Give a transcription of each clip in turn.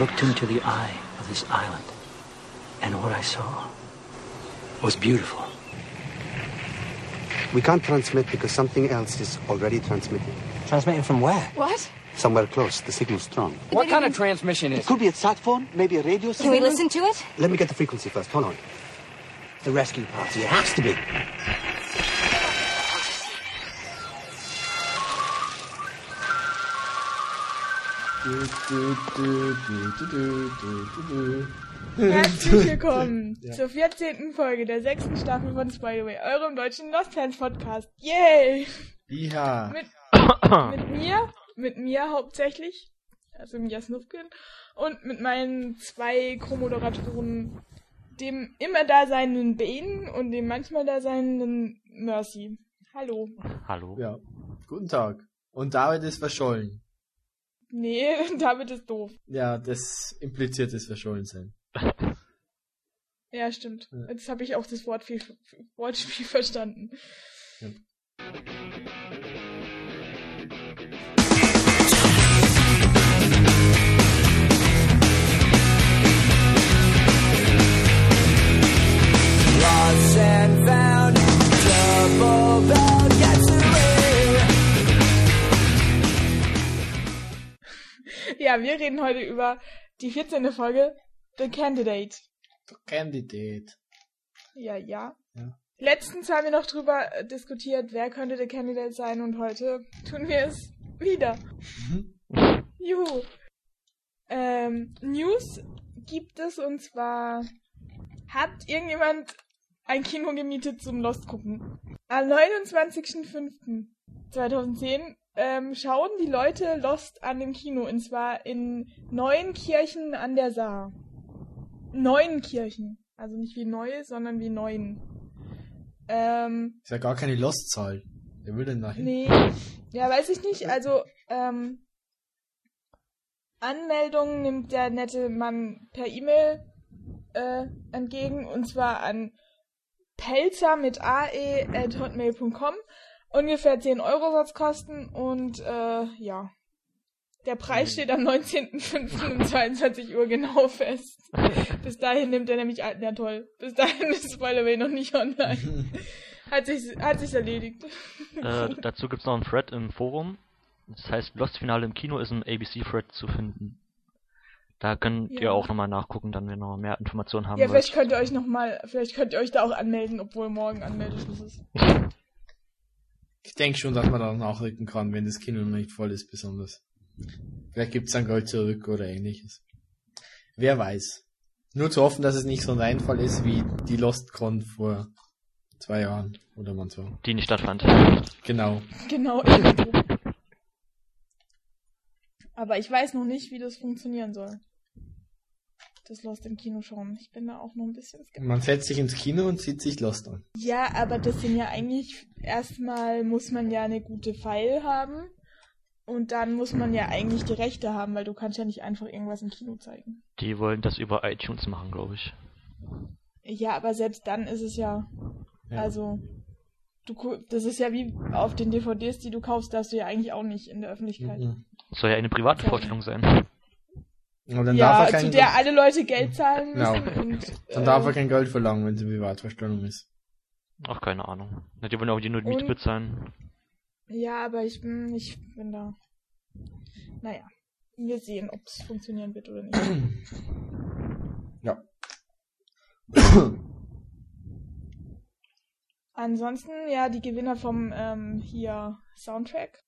I've looked into the eye of this island, and what I saw was beautiful. We can't transmit because something else is already transmitting. Transmitting from where? What? Somewhere close, the signal's strong. What kind of transmission is It could be a sat phone, maybe a radio signal. Can we listen to it? Let me get the frequency first. Hold on. The rescue party. It has to be. Herzlich willkommen zur 14. Folge der sechsten Staffel von Spider-Way, eurem deutschen Lost Fans Podcast. Yay! Ja. Mit, mit mir, mit mir hauptsächlich, also Mia Snufkin, und mit meinen zwei Co-Moderatoren, dem immer da seienden Bane und dem manchmal da seienden Mercy. Hallo. Hallo. Ja. Guten Tag. Und David ist verschollen. Nee, David ist doof. Ja, das impliziert das Verschollensein. Ja, stimmt. Ja. Jetzt habe ich auch das Wortspiel, Wortspiel verstanden. Lost Ja, wir reden heute über die 14. Folge The Candidate. Candidate. Ja, ja. Ja. Letztens haben wir noch drüber äh, diskutiert, wer könnte der Candidate sein und heute tun wir es wieder. Mhm. Juhu. Ähm, News gibt es und zwar hat irgendjemand ein Kino gemietet zum Lost gucken. Am 29.05.2010 ähm, schauen die Leute Lost an dem Kino und zwar in Neuenkirchen an der Saar. Neuenkirchen. Also nicht wie neu, sondern wie neun. Ähm, Ist ja gar keine Lostzahl. Wer will denn dahin? Nee, ja, weiß ich nicht. Also, ähm, Anmeldungen nimmt der nette Mann per E-Mail äh, entgegen und zwar an pelzer mit ae at hotmail.com. Ungefähr 10 Euro soll's kosten und äh, ja. Der Preis steht am 19.05. um 22 Uhr genau fest. Bis dahin nimmt er nämlich, ja toll, bis dahin ist Spoilerway noch nicht online. Hat sich, hat sich erledigt. Äh, dazu gibt's noch einen Thread im Forum. Das heißt, Lost Finale im Kino ist im ABC-Thread zu finden. Da könnt Ja. ihr auch nochmal nachgucken, dann ihr noch mehr Informationen haben Ja, vielleicht wollt. könnt ihr euch noch mal, vielleicht könnt ihr euch da auch anmelden, obwohl morgen Anmeldeschluss ist. Ich denke schon, dass man da nachrücken kann, wenn das Kino noch nicht voll ist, besonders. Vielleicht gibt's dann Geld zurück oder ähnliches. Wer weiß. Nur zu hoffen, dass es nicht so ein Reinfall ist wie die LostCon vor zwei Jahren oder man so. Die nicht stattfand. Genau. Genau, irgendwo. Aber ich weiß noch nicht, wie das funktionieren soll. Das Lost im Kino schauen. Ich bin da auch noch ein bisschen skeptisch. Man setzt sich ins Kino und zieht sich Lost an. Ja, aber das sind ja eigentlich, erstmal muss man ja eine gute File haben. Und dann muss man ja eigentlich die Rechte haben, weil du kannst ja nicht einfach irgendwas im Kino zeigen. Die wollen das über iTunes machen, glaube ich. Ja, aber selbst dann ist es ja, Ja. also, du, das ist ja wie auf den DVDs, die du kaufst, darfst du ja eigentlich auch nicht in der Öffentlichkeit. Mhm. Das soll ja eine private. Vorstellung sein. Aber dann ja, darf er kein, zu der alle Leute Geld zahlen Genau. müssen. Und, dann äh, darf er kein Geld verlangen, wenn es eine Privatverstellung ist. Ach, keine Ahnung. Na, Die wollen auch die nur Miete Und- bezahlen. Ja, aber ich bin, ich bin da. Naja, wir sehen, ob es funktionieren wird oder nicht. Ja. Ansonsten, ja, die Gewinner vom ähm, hier Soundtrack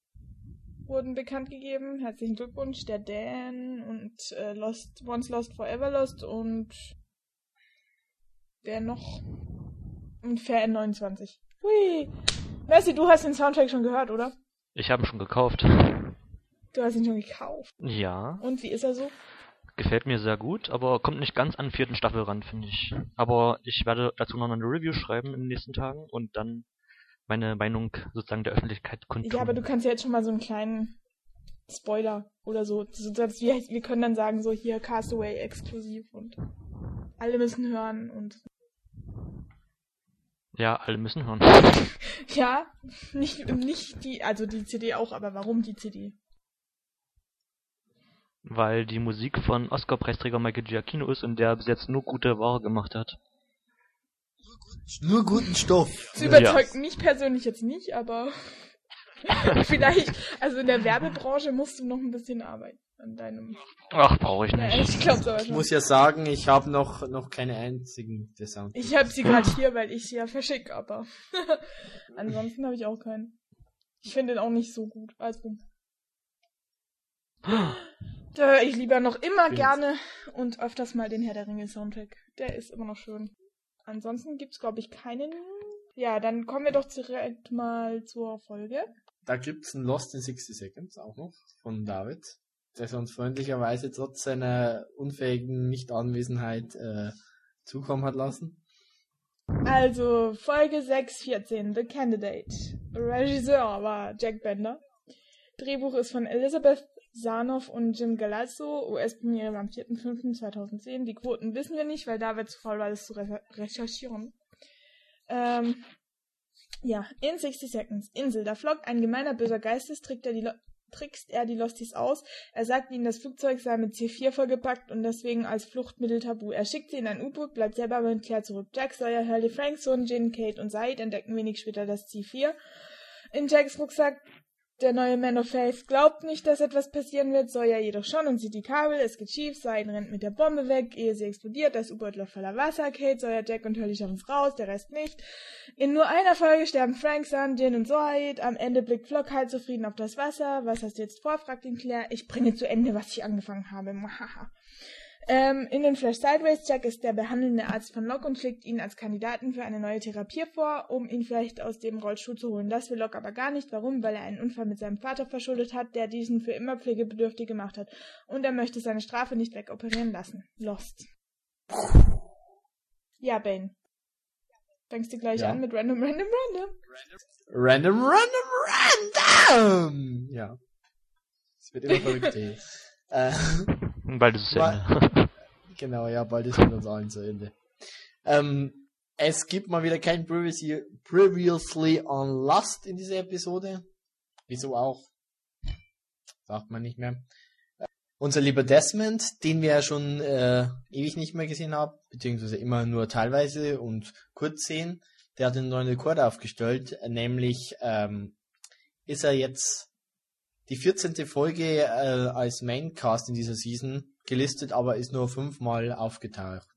wurden bekannt gegeben. Herzlichen Glückwunsch, der Dan und äh, Lost, Once Lost Forever Lost und wer noch? Und Fair N29. Hui. Mercy, du hast den Soundtrack schon gehört, oder? Ich habe ihn schon gekauft. Du hast ihn schon gekauft. Ja, Und wie ist er so? gefällt mir sehr gut, aber kommt nicht ganz an den vierten Staffel ran, finde ich. Aber ich werde dazu noch eine Review schreiben in den nächsten Tagen und dann meine Meinung sozusagen der Öffentlichkeit kundtun. Ja, aber du kannst ja jetzt schon mal so einen kleinen Spoiler oder so. dass wir, wir können dann sagen, so hier Castaway exklusiv und alle müssen hören und Ja, alle müssen hören. ja, nicht, nicht die, also die CD auch, aber warum die CD? Weil die Musik von Oscar-Preisträger Michael Giacchino ist und der bis jetzt nur gute Ware gemacht hat. Nur guten Stoff. Das überzeugt mich persönlich jetzt nicht, aber vielleicht, also in der Werbebranche musst du noch ein bisschen arbeiten an deinem. Ach, brauche ich Ja, nicht. ich glaube aber Ich muss ja sagen, ich habe noch, noch keine einzigen der Sound. Ich habe sie gerade hier, weil ich sie ja verschicke, aber ansonsten habe ich auch keinen. Ich finde den auch nicht so gut. Also da höre ich lieber noch immer Bin's. gerne und öfters mal den Herr der Ringe Soundtrack. Der ist immer noch schön. Ansonsten gibt's glaube ich keinen. Ja, dann kommen wir doch direkt mal zur Folge. Da gibt's ein Lost in 60 Seconds auch noch von David, der uns freundlicherweise trotz seiner unfähigen Nichtanwesenheit äh, zukommen hat lassen. Also Folge 614, The Candidate. Regisseur war Jack Bender. Drehbuch ist von Elizabeth Sarnoff und Jim Galazzo. US-Premiere am 4.5.2010. Die Quoten wissen wir nicht, weil David zu faul war, das zu re recherchieren. Ähm, ja, in 60 Seconds. Insel. Da flockt ein gemeiner böser Geistes, trägt er die trickst er die Losties aus. Er sagt ihnen, das Flugzeug sei mit C4 vollgepackt und deswegen als Fluchtmittel tabu. Er schickt sie in ein U-Boot, bleibt selber mit Claire zurück. Jack, Sawyer, Hurley, Frank, Sohn, Jin, Kate und Said entdecken wenig später das C4. In Jacks Rucksack der neue Man of Faith glaubt nicht, dass etwas passieren wird, Sawyer jedoch schon und sieht die Kabel. Es geht schief, Said rennt mit der Bombe weg, ehe sie explodiert. Das U-Boot läuft voller Wasser. Kate, Sawyer, Jack und Hurley schaffen es raus, der Rest nicht. In nur einer Folge sterben Frank, Sun, Jin und Said. Am Ende blickt Flock halt zufrieden auf das Wasser. Was hast du jetzt vor? fragt ihn Claire. Ich bringe zu Ende, was ich angefangen habe. Ähm, in den Flash Sideways Jack ist der behandelnde Arzt von Locke und schlägt ihn als Kandidaten für eine neue Therapie vor, um ihn vielleicht aus dem Rollstuhl zu holen. Das will Locke aber gar nicht. Warum? Weil er einen Unfall mit seinem Vater verschuldet hat, der diesen für immer pflegebedürftig gemacht hat. Und er möchte seine Strafe nicht wegoperieren lassen. Lost. Ja, Bane. Fängst du gleich Ja. an mit Random, Random, Random? Random, random, random! Ja. Es wird immer verrückt, äh, Bald ist es Ende. Genau, ja, bald ist mit uns allen zu Ende. Ähm, es gibt mal wieder kein Previously, Previously on Lust in dieser Episode. Wieso auch? Sagt man nicht mehr. Äh, Unser lieber Desmond, den wir ja schon äh, ewig nicht mehr gesehen haben, beziehungsweise immer nur teilweise und kurz sehen, der hat einen neuen Rekord aufgestellt, nämlich ähm, ist er jetzt die 14. Folge äh, als Maincast in dieser Season gelistet, aber ist nur fünfmal aufgetaucht.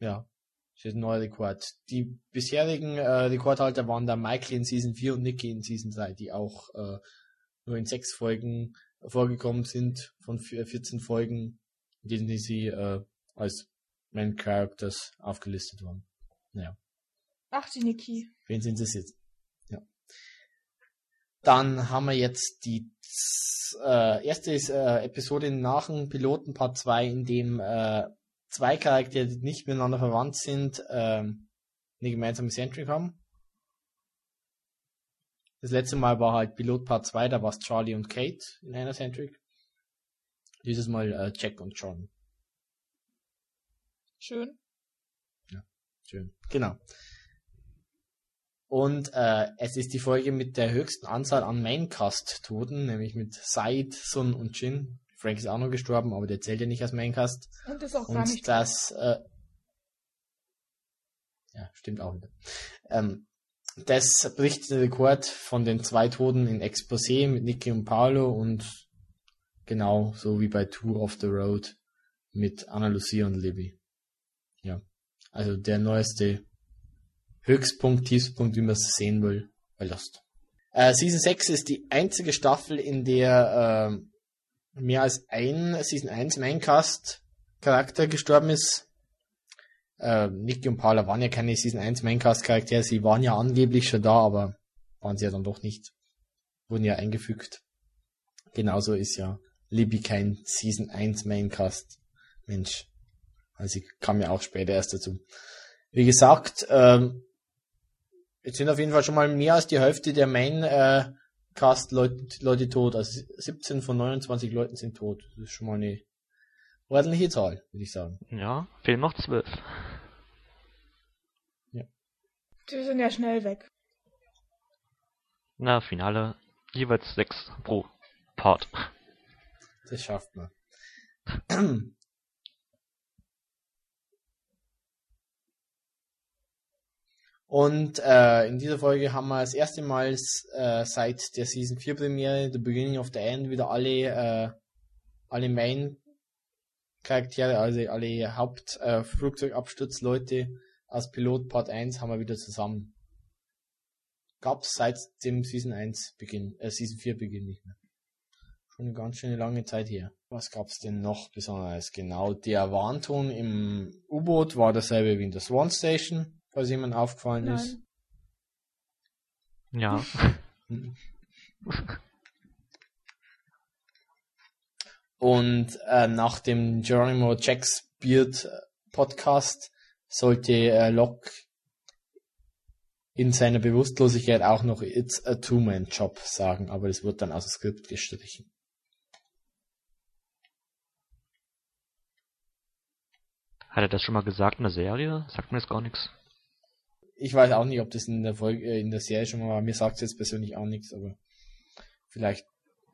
Ja, das ist ein neuer Rekord. Die bisherigen äh, Rekordhalter waren da Michael in Season 4 und Nikki in Season 3, die auch äh, nur in sechs Folgen vorgekommen sind, von vier- 14 Folgen, in denen sie äh, als Main Characters aufgelistet waren. Naja. Ach, die Niki. Wen sind es jetzt? Ja. Dann haben wir jetzt die äh, erste äh, Episode nach dem Piloten Part 2, in dem äh, zwei Charaktere, die nicht miteinander verwandt sind, ähm, eine gemeinsame Centric haben. Das letzte Mal war halt Pilot Part 2, da war es Charlie und Kate in einer Centric. Dieses Mal äh, Jack und John. Schön. Schön. Genau. Und äh, es ist die Folge mit der höchsten Anzahl an Maincast-Toten, nämlich mit Said, Sun und Jin. Frank ist auch noch gestorben, aber der zählt ja nicht als Maincast. Und ist auch gar Und nicht. das, äh, ja, stimmt auch wieder. Ähm, das bricht den Rekord von den zwei Toten in Exposé mit Nicky und Paolo und genau so wie bei Tour of the Road mit Anna Lucia und Libby. Ja, also der neueste Höchstpunkt, Tiefstpunkt, wie man es sehen will, bei Lost. Äh, Season 6 ist die einzige Staffel, in der äh, mehr als ein Season 1 Maincast Charakter gestorben ist. Äh, Nicky und Paula waren ja keine Season 1 Maincast Charaktere, sie waren ja angeblich schon da, aber waren sie ja dann doch nicht. Wurden ja eingefügt. Genauso ist ja Libby kein Season 1 Maincast Mensch. Also sie kam ja auch später erst dazu. Wie gesagt, ähm, jetzt sind auf jeden Fall schon mal mehr als die Hälfte der Main äh, Cast Leute, tot. Also 17 von 29 Leuten sind tot. Das ist schon mal eine ordentliche Zahl, würde ich sagen. Ja, fehlen noch zwölf. Die sind ja schnell weg. Na, Finale jeweils sechs pro Part. Das schafft man. Und äh, in dieser Folge haben wir das erste Mal äh, seit der Season 4 Premiere, The Beginning of the End, wieder alle, äh, alle Main Charaktere, also alle Haupt-Flugzeugabsturzleute äh, aus Pilot Part 1 haben wir wieder zusammen. Gab's seit dem Season 1 Beginn, äh, Season 4 Beginn nicht mehr. Schon eine ganz schöne lange Zeit her. Was gab's denn noch Besonderes? Genau, der Warnton im U-Boot war dasselbe wie in der Swan Station, falls jemand aufgefallen ist. Nein. Ja. Und äh, nach dem Geronimo Jacks Beard Podcast sollte äh, Locke in seiner Bewusstlosigkeit auch noch It's a Two-Man-Job sagen, aber das wird dann aus dem Skript gestrichen. Hat er das schon mal gesagt in der Serie? Sagt mir jetzt gar nichts. Ich weiß auch nicht, ob das in der Folge, äh, in der Serie schon mal war. Mir sagt es jetzt persönlich auch nichts, aber vielleicht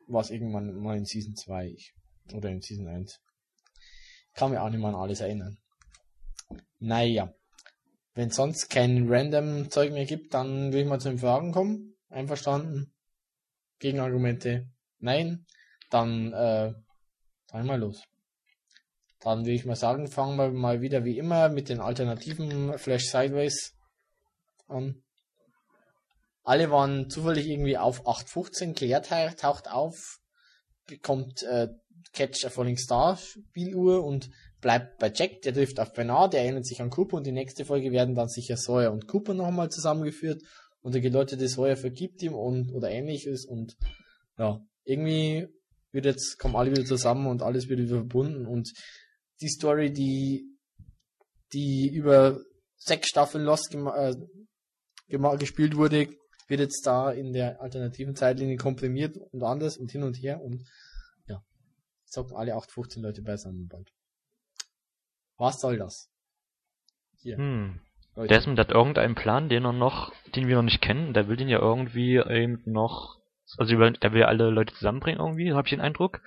war es irgendwann mal in Season 2 ich, oder in Season 1. Kann mir auch nicht mal an alles erinnern. Naja. Wenn sonst kein random Zeug mehr gibt, dann will ich mal zu den Fragen kommen. Einverstanden? Gegenargumente? Nein? Dann, äh, dann mal los. Dann will ich mal sagen, fangen wir mal wieder wie immer mit den alternativen Flash Sideways an. Alle waren zufällig irgendwie auf 8.15, Claire taucht auf, bekommt äh, Catch a Falling Star Spieluhr und bleibt bei Jack, der trifft auf Bernard, der erinnert sich an Cooper und die nächste Folge werden dann sicher Sawyer und Cooper nochmal zusammengeführt. Und der geläutete Sawyer vergibt ihm und oder ähnliches und ja, irgendwie wird jetzt, kommen alle wieder zusammen und alles wird wieder verbunden. Und die Story, die, die über sechs Staffeln Lost äh, gespielt wurde, wird jetzt da in der alternativen Zeitlinie komprimiert und anders und hin und her und ja, zocken alle 8, 15 Leute beisammen bald. Was soll das? Hier, Hm. Leute. Desmond hat irgendeinen Plan, den er noch, den wir noch nicht kennen. Der will den ja irgendwie eben noch, also der will alle Leute zusammenbringen irgendwie, habe ich den Eindruck.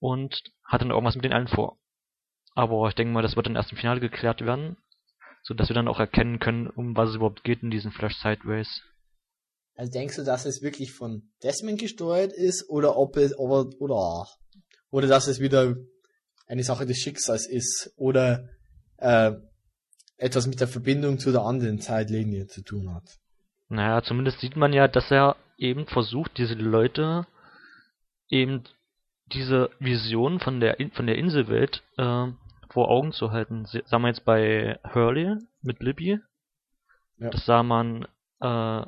Und hat dann irgendwas mit den allen vor. Aber ich denke mal, das wird dann erst im Finale geklärt werden, so dass wir dann auch erkennen können, um was es überhaupt geht in diesen Flash Sideways. Also denkst du, dass es wirklich von Desmond gesteuert ist oder ob es oder oder oder dass es wieder eine Sache des Schicksals ist oder äh, etwas mit der Verbindung zu der anderen Zeitlinie zu tun hat? Naja, zumindest sieht man ja, dass er eben versucht, diese Leute eben diese Vision von der von der Inselwelt äh, vor Augen zu halten. Sah man jetzt bei Hurley mit Libby. Ja. Das sah man äh,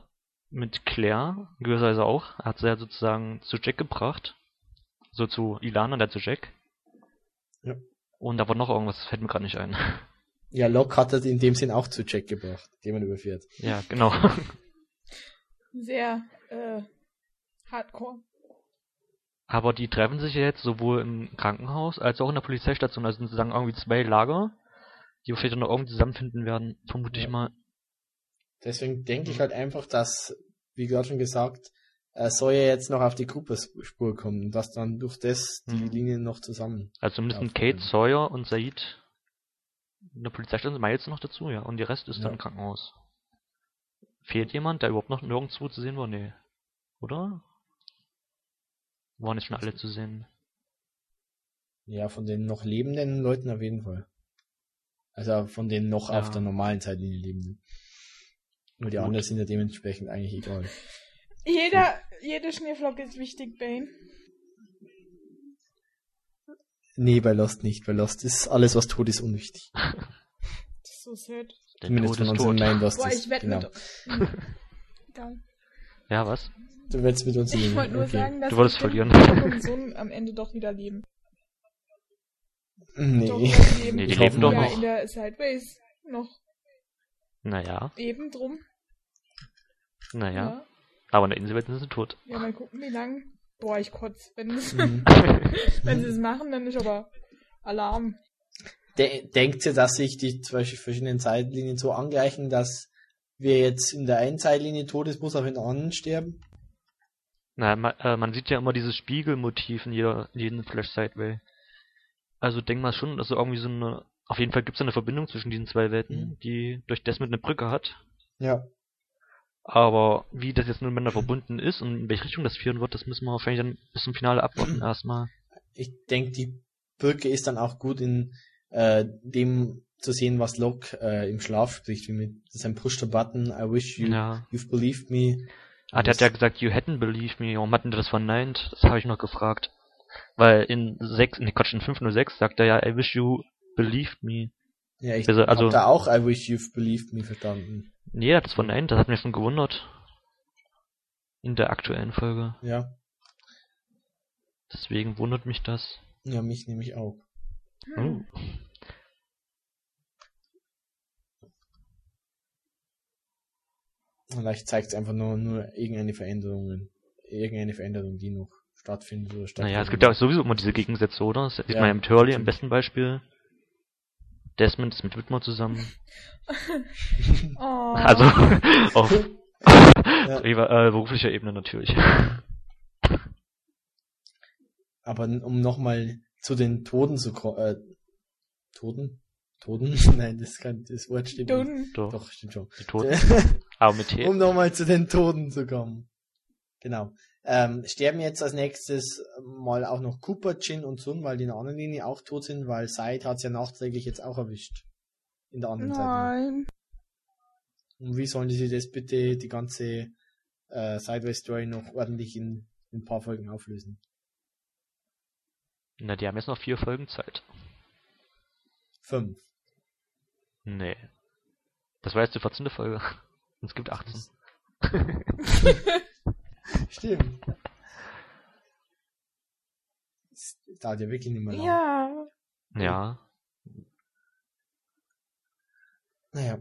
mit Claire, gewisserweise auch. Hat sie ja sozusagen zu Jack gebracht. So zu Ilana, der zu Jack. Ja. Und da war noch irgendwas, das fällt mir gerade nicht ein. Ja, Locke hat das in dem Sinn auch zu Jack gebracht, den man überfährt. ja, genau. Sehr äh, hardcore. Aber die treffen sich ja jetzt sowohl im Krankenhaus als auch in der Polizeistation. Also sozusagen irgendwie zwei Lager, die vielleicht dann noch irgendwie zusammenfinden werden, vermute Ja. ich mal. Deswegen denke ich halt einfach, dass, wie gerade schon gesagt, äh, Sawyer jetzt noch auf die Cooper-Spur kommt und dass dann durch das die Mhm. Linien noch zusammen. Also zumindest Ja, mit Kate. Sawyer und Said in der Polizeistation, Miles noch dazu, ja. Und die Rest ist Ja. dann im Krankenhaus. Fehlt jemand, der überhaupt noch nirgendwo zu sehen war? Nee. Oder? Waren jetzt schon alle zu sehen. Ja, von den noch lebenden Leuten auf jeden Fall. Also von den noch Ja. auf der normalen Zeitlinie lebenden. Nur die Gut. anderen sind ja dementsprechend eigentlich egal. Jeder, jede Schneeflocke ist wichtig, Bane. Nee, bei Lost nicht. Bei Lost ist alles, was tot ist, unwichtig. Das ist so sad. Der Zumindest Tod von ist unseren. Main Lost Boah, ist. ich wette genau. mit. Egal. Ja, was? Du willst mit uns Ich reden. wollte nur okay. sagen, dass Du wolltest ich verlieren. Sohn am Ende doch wieder leben. Doch, Nee. die leben. Nee, die Ich leben hoffe doch ja, noch. in der Sideways noch Naja, eben drum. naja. Ja. Aber in der Inselwelt sind sie tot. Ja, mal gucken, wie lang. Boah, ich kotz. Wenn, Mhm. wenn sie es machen, dann ist aber Alarm. De denkt ihr, dass sich die zwei verschiedenen Zeitlinien so angleichen, dass wer jetzt in der einen Zeitlinie tot ist, muss auch in der anderen sterben? Na, man, äh, man sieht ja immer dieses Spiegelmotiv in jeder, in jedem Flash Sideway. Also denk mal schon, dass so irgendwie so eine, auf jeden Fall gibt es eine Verbindung zwischen diesen zwei Welten, Mhm. die durch Desmond eine Brücke hat. Ja. Aber wie das jetzt nun miteinander verbunden ist und in welche Richtung das führen wird, das müssen wir wahrscheinlich dann bis zum Finale abwarten erstmal. Ich denke, die Brücke ist dann auch gut in äh, dem zu sehen, was Locke äh, im Schlaf spricht, wie mit seinem Push the Button, I wish you, Ja. you've believed me. Ah, der hat ja gesagt, you hadn't believed me. Warum hatten die das verneint? Das habe ich noch gefragt. Weil in 6, nee, Quatsch, in 506 sagt er ja, I wish you believed me. Ja, ich Also- also- hab da auch I wish you've believed me verstanden. Nee, er hat das verneint, das hat mich schon gewundert. In der aktuellen Folge. Ja, Deswegen wundert mich das. ja, mich nämlich auch. Oh. Vielleicht zeigt es einfach nur, nur irgendeine Veränderung, irgendeine Veränderung, die noch stattfindet oder stattfindet. Naja, es gibt ja sowieso immer diese Gegensätze, oder? Das sieht Ja, man ja mit Hurley am stimmt. besten Beispiel. Desmond ist mit Whitmore zusammen. Oh. Also auf priva- äh, beruflicher Ebene natürlich. Aber um nochmal zu den Toten zu kommen, äh, Toten? Toten? Nein, das kann, das Wort stimmt nicht. Doch, Doch, stimmt schon. die Toten. Aber mit T. um nochmal zu den Toten zu kommen. Genau. Ähm, sterben jetzt als nächstes mal auch noch Cooper, Jin und Sun, weil die in der anderen Linie auch tot sind, weil Said hat's ja nachträglich jetzt auch erwischt. In der anderen Seite. Nein. Und wie sollen die sich das bitte, die ganze äh, Sideways-Story noch ordentlich in, in ein paar Folgen auflösen? Na, die haben jetzt noch vier Folgen Zeit. Fünf. Nee. Das war jetzt die 14. Folge. Und es gibt 18. Stimmt. Das dauert ja wirklich nicht mehr lang. Ja. Ja. Naja.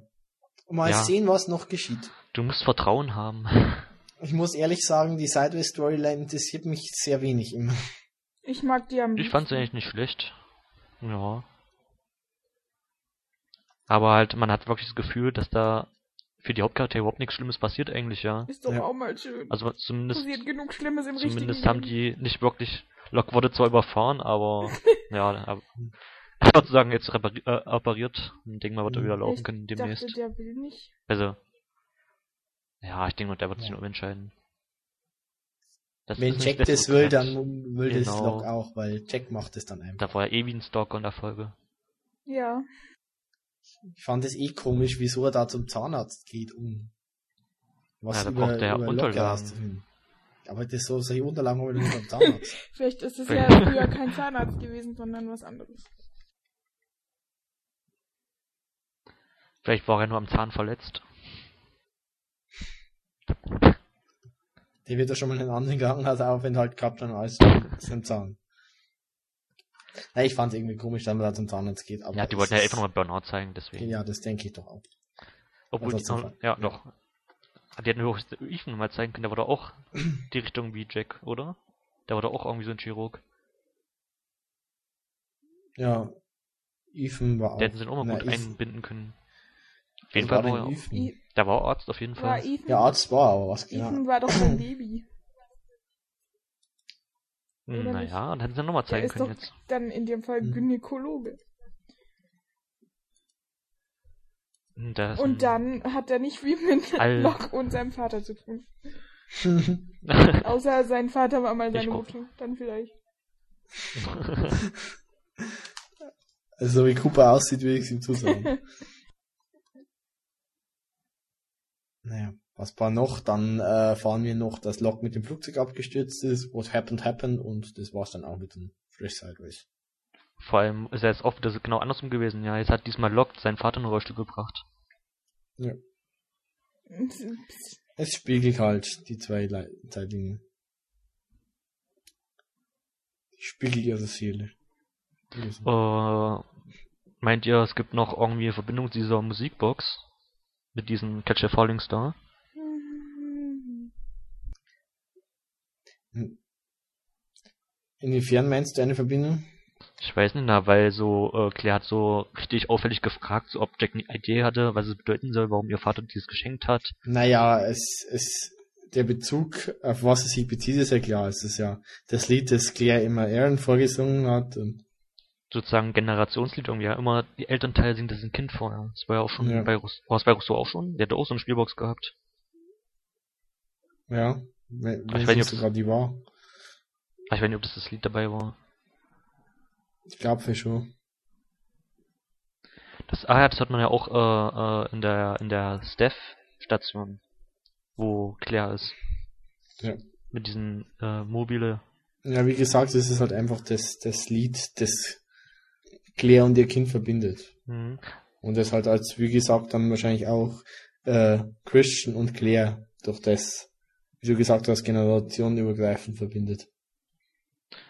Mal Ja. sehen, was noch geschieht. Du musst Vertrauen haben. Ich muss ehrlich sagen, die Sideways-Storyline interessiert mich sehr wenig immer. Ich mag die am Ich fand's eigentlich nicht schlecht. Ja. Aber halt, man hat wirklich das Gefühl, dass da für die Hauptcharaktere überhaupt nichts Schlimmes passiert eigentlich, ja. Ist doch Ja. auch mal schön. Also zumindest, Passiert genug Schlimmes im zumindest haben die nicht wirklich, Locke wurde zwar überfahren, aber, ja, aber, sozusagen jetzt repari äh, operiert. Und denke mal, wird er wieder laufen Ich können dachte, demnächst. der will nicht. Also, ja, ich denke mal, der wird sich noch entscheiden. Das Wenn Jack das will, dann will das Genau. Locke auch, weil Jack macht es dann einfach. Da war ja eh wie ein Stalker in der Folge. Ja. Ich fand es eh komisch, wieso er da zum Zahnarzt geht, um was Ja, da über, braucht er ja über Unterlagen. Aber das so, solche Unterlagen haben wir nicht beim Zahnarzt. Vielleicht ist es ja früher kein Zahnarzt gewesen, sondern was anderes. Vielleicht war er nur am Zahn verletzt. Der wird ja schon mal einen anderen Krankenhausaufenthalt gehabt dann als zum Zahn. Ja, ich fand es irgendwie komisch, dass man da zum Zahnarzt geht. Aber Ja, die wollten ja einfach nur mal Burnout zeigen, deswegen. Ja, das denke ich doch auch. Obwohl, also die, zum- ja, doch. Die hätten höchstens Ethan mal zeigen können, der war doch auch die Richtung wie Jack, oder? Der war doch auch irgendwie so ein Chirurg. Ja, Ethan war auch. Der hätten sie auch mal Na, gut Ethan- einbinden können. Auf jeden war Fall war er, Ethan? Der war Arzt auf jeden war Fall. Ethan, Ja, Arzt war aber was, genau. Ethan war doch sein Baby. Hm, oder Naja, und hätten sie nochmal Der zeigen ist können doch jetzt. dann in dem Fall Mhm. Gynäkologe. Hm, ist Und dann hat er nicht viel mit All- Locke und seinem Vater zu tun. Außer sein Vater war mal Ich seine hoffe. Mutter. Dann vielleicht. also, wie Cooper aussieht, will ich ihm zusagen. naja, was war noch? Dann äh, fahren wir noch, dass Locke mit dem Flugzeug abgestürzt ist. What happened, happened. Und das war's dann auch mit dem Fresh Sideways. Vor allem ist er jetzt oft das ist genau andersrum gewesen. Ja, jetzt hat diesmal Locke seinen Vater in den Rollstuhl gebracht. Es spiegelt halt die zwei Le Zeitlinien. Die spiegelt ihre Seele. Äh, meint ihr, es gibt noch irgendwie eine Verbindung zu dieser Musikbox? Mit diesem Catch a Falling Star? Inwiefern meinst du eine Verbindung? Ich weiß nicht, na, weil so, äh, Claire hat so richtig auffällig gefragt, so, ob Jack eine Idee hatte, was es bedeuten soll, warum ihr Vater dieses geschenkt hat. Naja, es, es, der Bezug, auf was es sich bezieht, ist ja klar. Es ist ja das Lied, das Claire immer Aaron vorgesungen hat. Und Sozusagen Generationslied irgendwie. Ja, immer die Elternteile singt das ein Kind vor. Ja. Das war ja auch schon Ja. bei Rousseau. War es bei Rousseau auch schon? Der hat auch so eine Spielbox gehabt. ja, wenn, Ich weiß nicht, sogar die war. Ich weiß nicht, ob das das Lied dabei war. Ich glaube schon. Das, ah ja, das hat man ja auch äh, äh, in der in der Steph-Station, wo Claire ist. Ja. Mit diesen äh, mobile. Ja, wie gesagt, es ist halt einfach das, das Lied, das Claire und ihr Kind verbindet. Mhm. Und das halt als, wie gesagt, dann wahrscheinlich auch äh, Christian und Claire durch das, wie du gesagt hast, generationenübergreifend verbindet.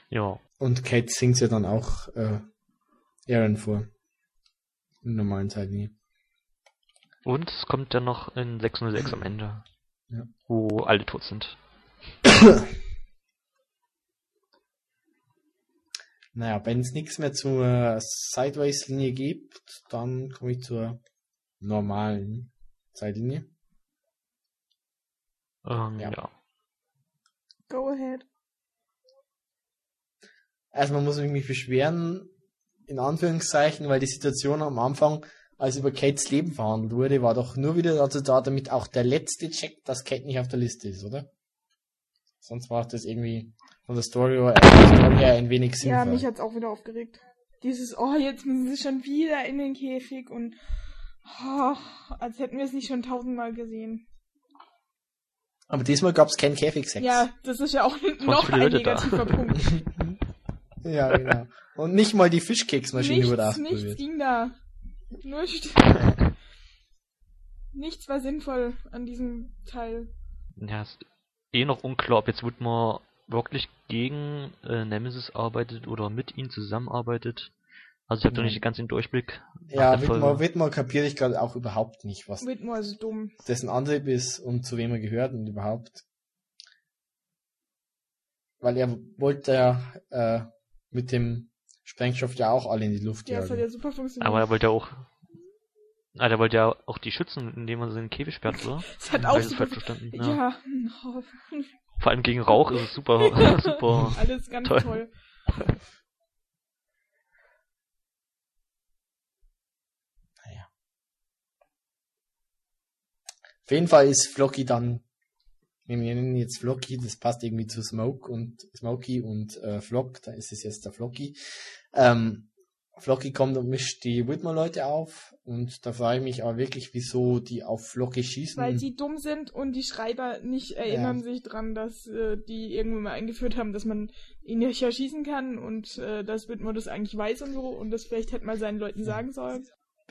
Ja. Und Kate singt ja dann auch äh, Aaron vor. In normalen Zeiten nie. Und es kommt dann noch in 606 am Ende. Ja. Wo alle tot sind. Naja, wenn es nichts mehr zur Sideways-Linie gibt, dann komme ich zur normalen Zeitlinie. Ähm, Ja. ja. Go ahead. Erstmal muss ich mich beschweren, in Anführungszeichen, weil die Situation am Anfang, als über Kates Leben verhandelt wurde, war doch nur wieder dazu da, damit auch der letzte checkt, dass Kate nicht auf der Liste ist, oder? Sonst war das irgendwie von der Story, Story her ein wenig sinnvoll. Ja, mich hat's auch wieder aufgeregt. Dieses, oh, jetzt müssen sie schon wieder in den Käfig und oh, als hätten wir es nicht schon tausendmal gesehen. Aber diesmal gab es keinen Käfigsex. Ja, das ist ja auch noch ein negativer Punkt. ja, genau. Und nicht mal die Fischkeksmaschine wurde nichts, nichts ausprobiert. ging da. Nur Nichts war sinnvoll an diesem Teil. Ja, ist eh noch unklar, ob jetzt Whitmore wirklich gegen äh, Nemesis arbeitet oder mit ihnen zusammenarbeitet. Also ich habe noch Nein. nicht ganz den Durchblick. Ja. Whitmore, Whitmore kapiere ich gerade auch überhaupt nicht, was Whitmore ist dumm. dessen Antrieb ist und zu wem er gehört und überhaupt. Weil er wollte ja äh, mit dem Sprengstoff ja auch alle in die Luft Ja, das hat ja jagen. super funktioniert. Aber er wollte ja auch. Ah, der wollte ja auch die schützen, indem er sie in den Käfig sperrt, oder? das hat auch super verstanden? Ja. Ja. Vor allem gegen Rauch ist es super, super. alles ganz Toll. toll. Auf jeden Fall ist Flocky dann, wir nennen ihn jetzt Flocky, das passt irgendwie zu Smoke und Smokey und äh, Flock, da ist es jetzt der Flocky. Ähm, Flocky kommt und mischt die Whitmore-Leute auf und da frage ich mich aber wirklich, wieso die auf Flocky schießen. Weil sie dumm sind und die Schreiber nicht erinnern sich dran, dass äh, die irgendwann mal eingeführt haben, dass man ihn nicht erschießen kann und äh, dass Whitmore das eigentlich weiß und so und das vielleicht hätte mal seinen Leuten sagen sollen.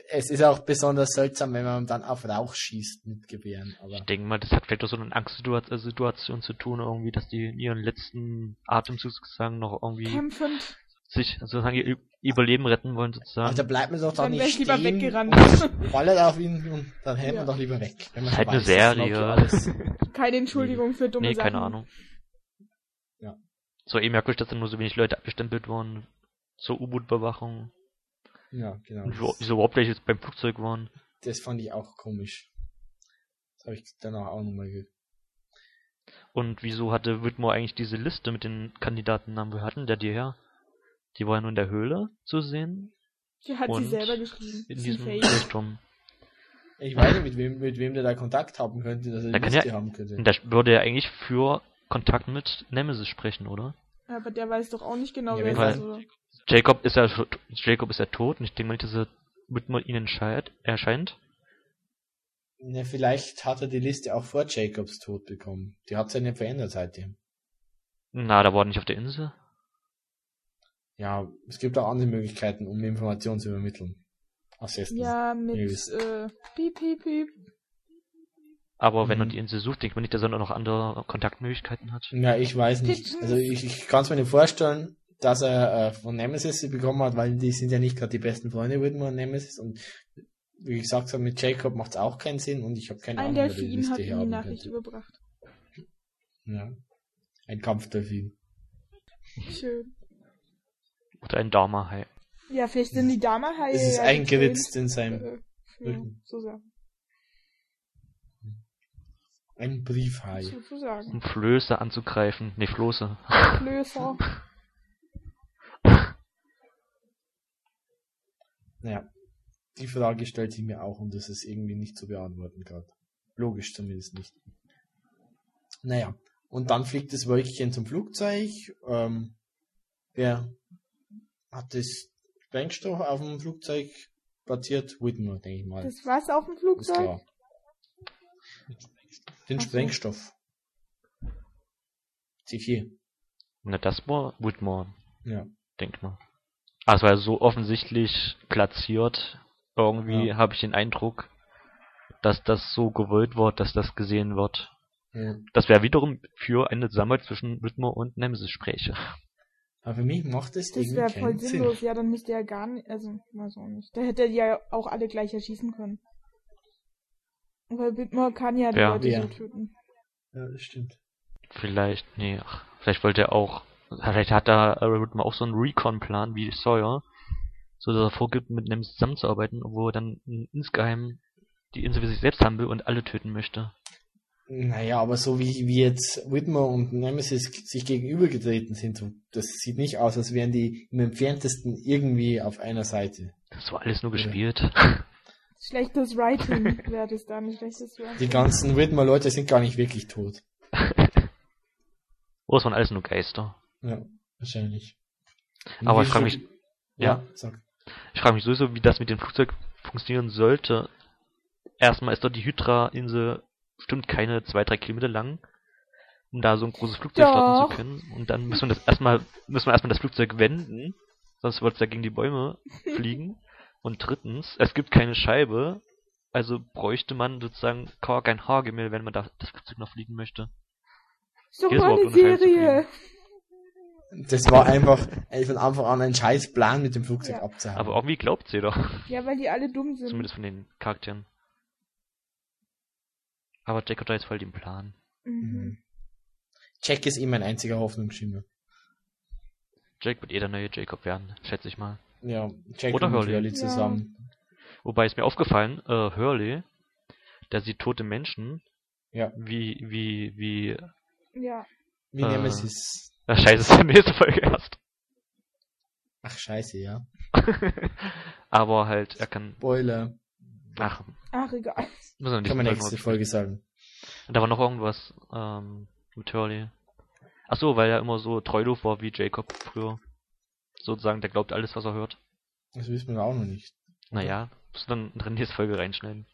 Es ist auch besonders seltsam, wenn man dann auf Rauch schießt mit Gewehren. Aber Ich denke mal, das hat vielleicht auch so eine Angstsituation zu tun, irgendwie, dass die in ihren letzten Atemzug sozusagen noch irgendwie Kämpfend. sich sozusagen ihr Überleben retten wollen, sozusagen. Alter, bleibt mir doch da Dann nicht ich lieber stehen weggerannt. und ballert auf ihn und dann hält Ja. man doch lieber weg. Wenn man Ist halt eine weiß, dass Serie. Keine Entschuldigung für dumme nee, Sachen. keine Ahnung. Ja. So eh merkwürdig, dass da nur so wenig Leute abgestempelt wurden. Zur U-Boot-Bewachung. Ja, genau. Und wieso überhaupt welche jetzt beim Flugzeug waren. Das fand ich auch komisch. Das habe ich danach auch nochmal gehört. Und wieso hatte Whitmore eigentlich diese Liste mit den Kandidatennamen? Wir hatten der die her? Die war ja nur in der Höhle zu sehen. Die hat sie Und selber geschrieben. In diesem fake. Leuchtturm. Ich weiß nicht, mit wem, mit wem der da Kontakt haben könnte, dass er Da die kann Liste ja- haben könnte. Und da würde er eigentlich für Kontakt mit Nemesis sprechen, oder? Aber der weiß doch auch nicht genau, Ja, wer es ist, oder? Jacob ist ja tot- Jacob ist ja tot und ich denke mal nicht, dass er Whitmore ihnen erscheint. erscheint. Ja, vielleicht hat er die Liste auch vor Jacobs Tod bekommen. Die hat sich ja nicht verändert seitdem. Na, da war er nicht auf der Insel. Ja, es gibt auch andere Möglichkeiten, um Informationen zu übermitteln. Aus Essen. Ja, mit äh, piep, piep, piep. Aber wenn er Mhm. die Insel sucht, denkt man nicht, dass er noch andere Kontaktmöglichkeiten hat. Ja, ich weiß nicht. Also ich, ich kann es mir nicht vorstellen, dass er äh, von Nemesis sie bekommen hat, weil die sind ja nicht gerade die besten Freunde, Whitmore und Nemesis. Und wie ich gesagt habe, mit Jacob macht es auch keinen Sinn und ich habe keine Ein Ahnung, wer die Delfin Liste hat ihm die haben Nachricht könnte. überbracht. Ja. Ein Kampfdelfin. Schön. Oder ein Dharma-Hai. Ja, vielleicht sind die Dama-Haie Es ist ja eingeritzt in seinem äh, Rücken. Ein Briefhai. sozusagen. Um Flöße anzugreifen. Nee, Floße. Flößer. Naja, die Frage stellt sich mir auch und das ist irgendwie nicht zu beantworten gerade. Logisch zumindest nicht. Naja, und dann fliegt das Wölkchen zum Flugzeug. Ähm, wer hat das Sprengstoff auf dem Flugzeug platziert? Whitmer, denke ich mal. Das war's auf dem ist Flugzeug? klar. Den. Sprengstoff. C4. Na, das war Whitmore, Ja. denk mal. Es war so offensichtlich platziert. Irgendwie Ja. habe ich den Eindruck, dass das so gewollt wird, dass das gesehen wird. ja. Das wäre wiederum für eine Zusammenarbeit zwischen Whitmore und Nemesis spräche. Aber für mich macht das, Das wäre voll Sinn. sinnlos. Ja, dann müsste er gar nicht, also, weiß auch nicht. Da hätte er die ja auch alle gleich erschießen können. Weil Whitmore kann ja die Ja. Leute Ja. so töten. Ja, das stimmt. Vielleicht, nee, ach, vielleicht wollte er auch, vielleicht hat da Whitmore auch so einen Recon-Plan wie Sawyer, so dass er vorgibt, mit Nemesis zusammenzuarbeiten, wo er dann insgeheim die Insel für sich selbst haben will und alle töten möchte. Naja, aber so wie, wie jetzt Whitmore und Nemesis sich gegenübergetreten sind, das sieht nicht aus, als wären die im entferntesten irgendwie auf einer Seite. Das war alles nur Ja. gespielt. Schlechtes Writing wäre das dann, schlechtes Writing. Die ganzen Whitmore-Leute sind gar nicht wirklich tot. oh, es waren alles nur Geister. Ja, wahrscheinlich. Und Aber ich frage mich, Ja, ja. sag. ich frage mich sowieso, wie das mit dem Flugzeug funktionieren sollte. Erstmal ist dort die Hydra-Insel bestimmt keine zwei, drei Kilometer lang, um da so ein großes Flugzeug starten Doch. zu können. Und dann müssen wir das erstmal, müssen wir erstmal das Flugzeug wenden, sonst wird es ja gegen die Bäume fliegen. Und drittens, es gibt keine Scheibe, also bräuchte man sozusagen gar kein Haargemälde, wenn man da das Flugzeug noch fliegen möchte. Ist doch mal eine Serie. Das war einfach äh, von Anfang an ein scheiß Plan, mit dem Flugzeug Ja. abzuhauen. Aber irgendwie glaubt sie doch. Ja, weil die alle dumm sind. Zumindest von den Charakteren. Aber Jack hat da jetzt voll den Plan. Mhm. Mhm. Jack ist immer ein einziger Hoffnungsschimmer. Jack wird eh der neue Jacob werden, schätze ich mal. Ja, Jack Oder und Hurley. Hurley Ja. zusammen. Wobei ist mir aufgefallen, äh, Hurley, der sieht tote Menschen, Ja, wie, wie, wie, Ja. wie Äh. Nemesis. Na scheiße, ist die nächste Folge erst. Ach, scheiße, ja. Aber halt, er kann, Spoiler. ach, Ach, egal. müssen wir nicht Kann man nächste Folge sagen. Und da war noch irgendwas, ähm, mit Hurley. Ach so, weil er immer so treulof war wie Jacob früher. Sozusagen, der glaubt alles, was er hört. Das wissen wir auch noch nicht. Naja, muss dann in die nächste Folge reinschneiden.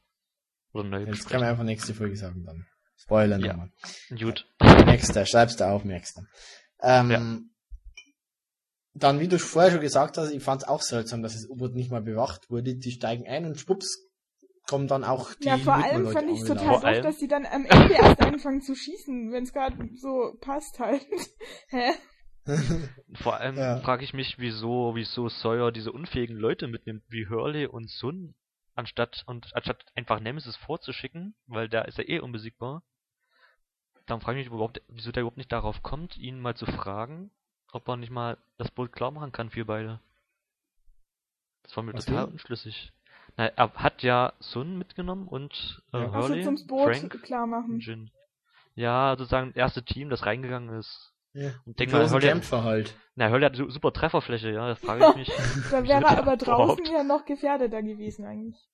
Oder neu Jetzt kann man einfach nächste Folge sagen dann. Spoiler Ja. nochmal. Gut. Nächster, schreibst du auf, merkst du. Ähm, Ja. Dann, wie du vorher schon gesagt hast, ich fand es auch seltsam, dass das U-Boot nicht mal bewacht wurde. Die steigen ein und schwupps kommen dann auch die Ja, vor allem fand ich total angelaufen. Vor doof, allem- dass die dann am Ende erst anfangen zu schießen, wenn es gerade so passt halt. Hä? Vor allem Ja. frage ich mich, wieso, wieso Sawyer diese unfähigen Leute mitnimmt, wie Hurley und Sun, anstatt und anstatt einfach Nemesis vorzuschicken, weil der ist ja eh unbesiegbar. Dann frage ich mich überhaupt, wieso der überhaupt nicht darauf kommt, ihn mal zu fragen, ob er nicht mal das Boot klar machen kann für beide. Das war mir Was total denn? unschlüssig. Na, er hat ja Sun mitgenommen und äh, Ja. Ach so, Hurley, zum Boot Frank klar und machen. Jin. Ja, sozusagen das erste Team, das reingegangen ist. Ja. Und denk mal, Hurley, Kämpfer halt. na, Hurley hat su super Trefferfläche, ja, das frage ich mich. Da Wieso wäre er aber draußen überhaupt? ja noch gefährdeter gewesen eigentlich.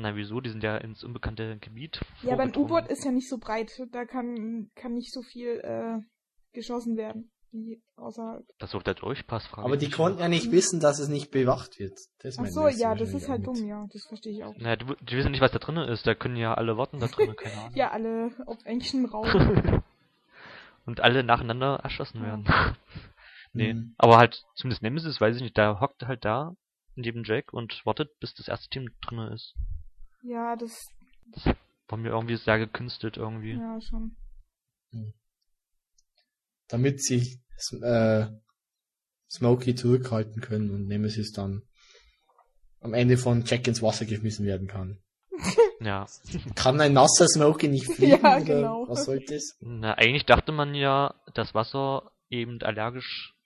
Na, wieso? Die sind ja ins unbekannte Gebiet. Ja, aber ein. U-Boot ist ja nicht so breit. Da kann, kann nicht so viel äh, geschossen werden. Wie außerhalb. Das auf der Durchpass, frage Aber die konnten ja nicht wissen, dass es nicht bewacht wird. Das Ach so, ja, das ist halt dumm, ja. Das verstehe ich auch. Na, die, die wissen nicht, was da drinnen ist. Da können ja alle warten da drinnen, keine Ahnung. Ja, alle auf engem Raum. Und alle nacheinander erschossen werden. nee. Mhm. Aber halt, zumindest Nemesis, weiß ich nicht, da hockt halt da neben Jack und wartet, bis das erste Team drinnen ist. Ja, das, Das war mir irgendwie sehr gekünstelt irgendwie. ja, schon. Damit sie äh, Smokey zurückhalten können und Nemesis dann am Ende von Jack ins Wasser geschmissen werden kann. Ja. Kann ein nasser Smokey nicht fliegen? Ja, oder genau. Was soll das? Na, eigentlich dachte man ja, dass Wasser eben allergisch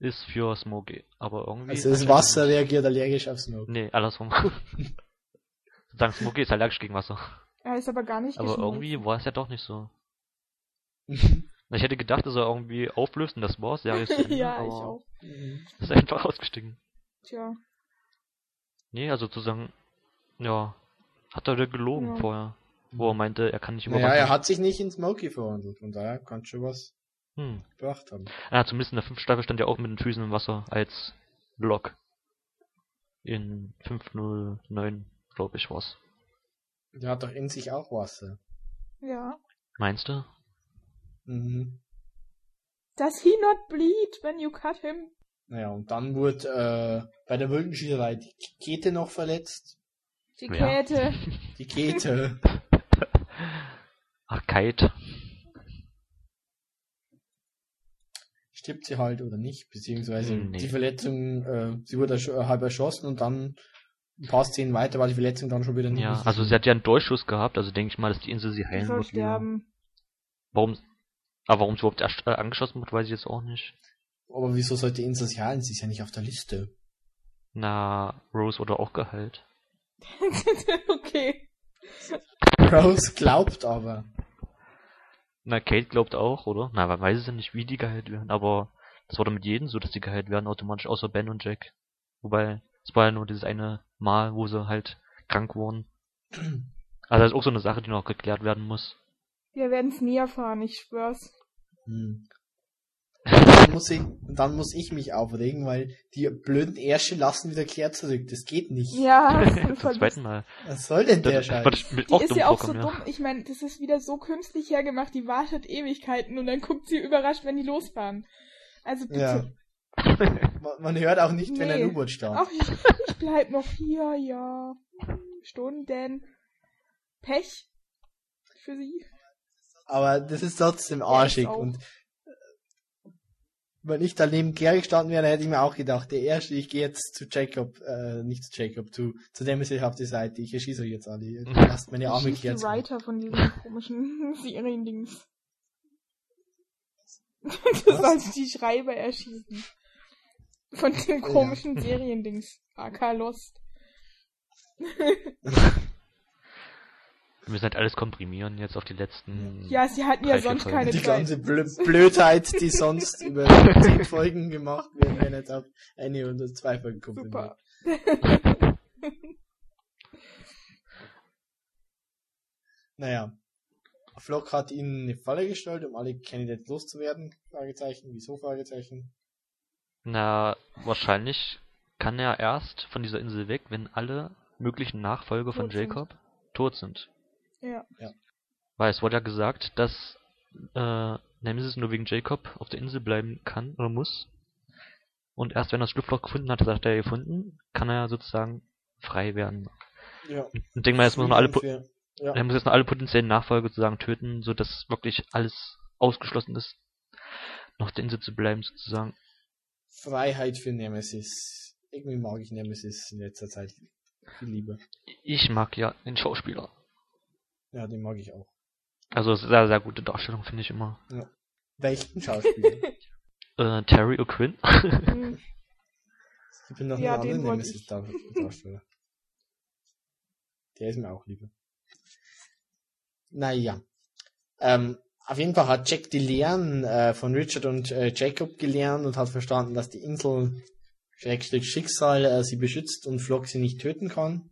ist für Smokey. Aber irgendwie. Also das Wasser reagiert allergisch auf Smokey. Nee, andersrum. Sagen Smokey ist allergisch gegen Wasser. Er ist aber gar nicht Aber geschmolzen. irgendwie war es ja doch nicht so. Ich hätte gedacht, dass er irgendwie auflöst und das war's. Serie ist zu Ende, ja, ich auch. Ist einfach ausgestiegen. Tja. Nee, also sozusagen, ja, hat er wieder gelogen Ja. vorher. Wo er meinte, er kann nicht Naja, überwachen. er hat sich nicht in Smokey verwandelt, von daher kann schon was Hm. gebracht haben. Ah, zumindest in der fünften Staffel stand er auch mit den Füßen im Wasser als Block. In 509, glaube ich, war's. Der hat doch in sich auch Wasser. Ja. Meinst du? Mhm. Does he not bleed when you cut him? Naja, und dann wurde äh, bei der wilden Schießerei die Kete noch verletzt. Die Ja. Käthe. Die Kete. Ach, Kite. Stirbt sie halt oder nicht, beziehungsweise Nee. die Verletzung, äh, sie wurde äh, halb erschossen und dann paar Szenen weiter war die Verletzung dann schon wieder nicht. Ja, richtig also sie hat ja einen Durchschuss gehabt, also denke ich mal, dass die Insel sie heilen wieder. sterben. Warum, aber warum sie überhaupt erst, äh, angeschossen wird, weiß ich jetzt auch nicht. Aber wieso sollte Insel sie heilen? Sie ist ja nicht auf der Liste. Na, Rose wurde auch geheilt. okay. Rose glaubt aber. Na, Kate glaubt auch, oder? Na, man weiß es ja nicht, wie die geheilt werden, aber das war doch mit jedem so, dass die geheilt werden, automatisch, außer Ben und Jack. Wobei, es war ja nur dieses eine Mal, wo sie halt krank wurden. Also das ist auch so eine Sache, die noch geklärt werden muss. Wir werden es nie erfahren, ich schwör's. Hm. Dann muss, ich, dann muss ich mich aufregen, weil die blöden Ärsche lassen wieder Claire zurück. Das geht nicht. Ja, das ist Zum zweiten Mal. Was soll denn der Das, Scheiß? Die ist ja auch so vorkommen, dumm. Ich meine, das ist wieder so künstlich hergemacht, die wartet Ewigkeiten und dann guckt sie überrascht, wenn die losfahren. Also bitte. Ja. Man, man hört auch nicht, wenn Nee. ein U-Boot startet. Ach, ich, ich bleib noch hier, ja. Stunden. Pech. Für sie. Aber das ist trotzdem Ja, arschig. ich auch. und äh, wenn ich da neben Claire gestanden wäre, dann hätte ich mir auch gedacht, der erste, ich gehe jetzt zu Jacob, äh, nicht zu Jacob, zu, zu dem ist ich auf die Seite, ich erschieße euch jetzt alle. Lasst meine Arme Ich die zurück. Writer von diesen komischen Seriendings. Du sollst die Schreiber erschießen. Von den komischen Seriendings. AK Lost. Wir müssen halt alles komprimieren jetzt auf die letzten. Ja, sie hatten ja sonst Folgen. keine Die Zeit. ganze Blö Blödheit, die sonst über zehn Folgen gemacht werden, werden jetzt auf eine oder zwei Folgen komprimiert. Super. Naja. Flock hat ihnen eine Falle gestellt, um alle Candidates loszuwerden. Fragezeichen. Wieso Fragezeichen? Na, wahrscheinlich kann er erst von dieser Insel weg, wenn alle möglichen Nachfolger von Tot sind. Jacob tot sind. Ja. Weil es wurde ja gesagt, dass äh, Nemesis nur wegen Jacob auf der Insel bleiben kann oder muss. Und erst wenn er das Schlupfloch gefunden hat, das hat er gefunden, kann er sozusagen frei werden. Ja. Und denk mal, jetzt muss noch alle, ja. er muss jetzt noch alle potenziellen Nachfolger sozusagen töten, so dass wirklich alles ausgeschlossen ist, noch auf der Insel zu bleiben sozusagen. Freiheit für Nemesis. Irgendwie mag ich Nemesis in letzter Zeit viel lieber. Ich mag ja den Schauspieler. Ja, den mag ich auch. Also sehr, sehr gute Darstellung finde ich immer. Welchen Schauspieler? Äh, Terry O'Quinn. Hm. ich bin noch Ja, ein den anderer wollte Nemesis-Darsteller. Der ist mir auch lieber. Naja. Ähm, auf jeden Fall hat Jack die Lehren äh, von Richard und äh, Jacob gelernt und hat verstanden, dass die Insel Schrägstrich Schicksal äh, sie beschützt und Flock sie nicht töten kann.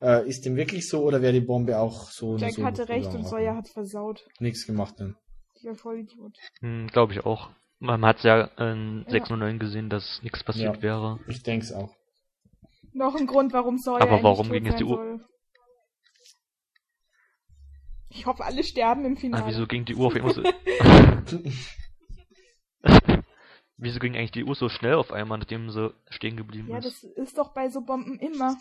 Äh, ist dem wirklich so oder wäre die Bombe auch so Jack so hatte recht und? Sawyer hat versaut. nichts gemacht dann. Ich war voll Idiot. Hm, Glaube ich auch. Man hat ja in Ja. 609 gesehen, dass nichts passiert Ja. wäre. Ich denk's auch. Noch ein Grund, warum Sawyer Aber warum tot ging jetzt sein die Uhr- soll. Ich hoffe, alle sterben im Ah, Finale. wieso ging die Uhr auf einmal so... wieso ging eigentlich die Uhr so schnell auf einmal, nachdem sie stehen geblieben ja, ist? das ist doch bei so Bomben immer.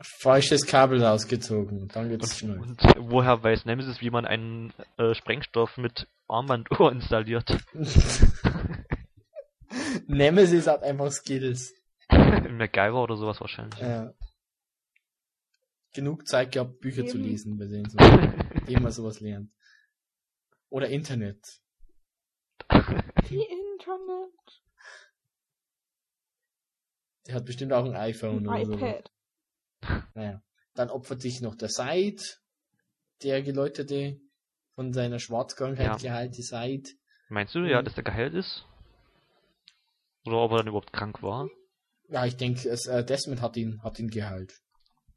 Falsches Kabel rausgezogen. Dann geht's Und, schnell. und woher weiß Nemesis, wie man einen äh, Sprengstoff mit Armbanduhr installiert? Nemesis hat einfach Skills. MacGyver oder sowas wahrscheinlich. Ja. Genug Zeit gehabt, Bücher zu Eben. lesen, bei denen, so, dem man sowas lernt. Oder Internet. Die Internet. Der hat bestimmt auch ein iPhone Ein oder so. iPad. Naja. Dann opfert sich noch der Side. der Geläuterte von seiner Schwarzkrankheit Ja. geheilte Said. Meinst du, ja, dass der geheilt ist? Oder ob er dann überhaupt krank war? Ja, ich denke, es, äh, Desmond hat ihn, hat ihn geheilt.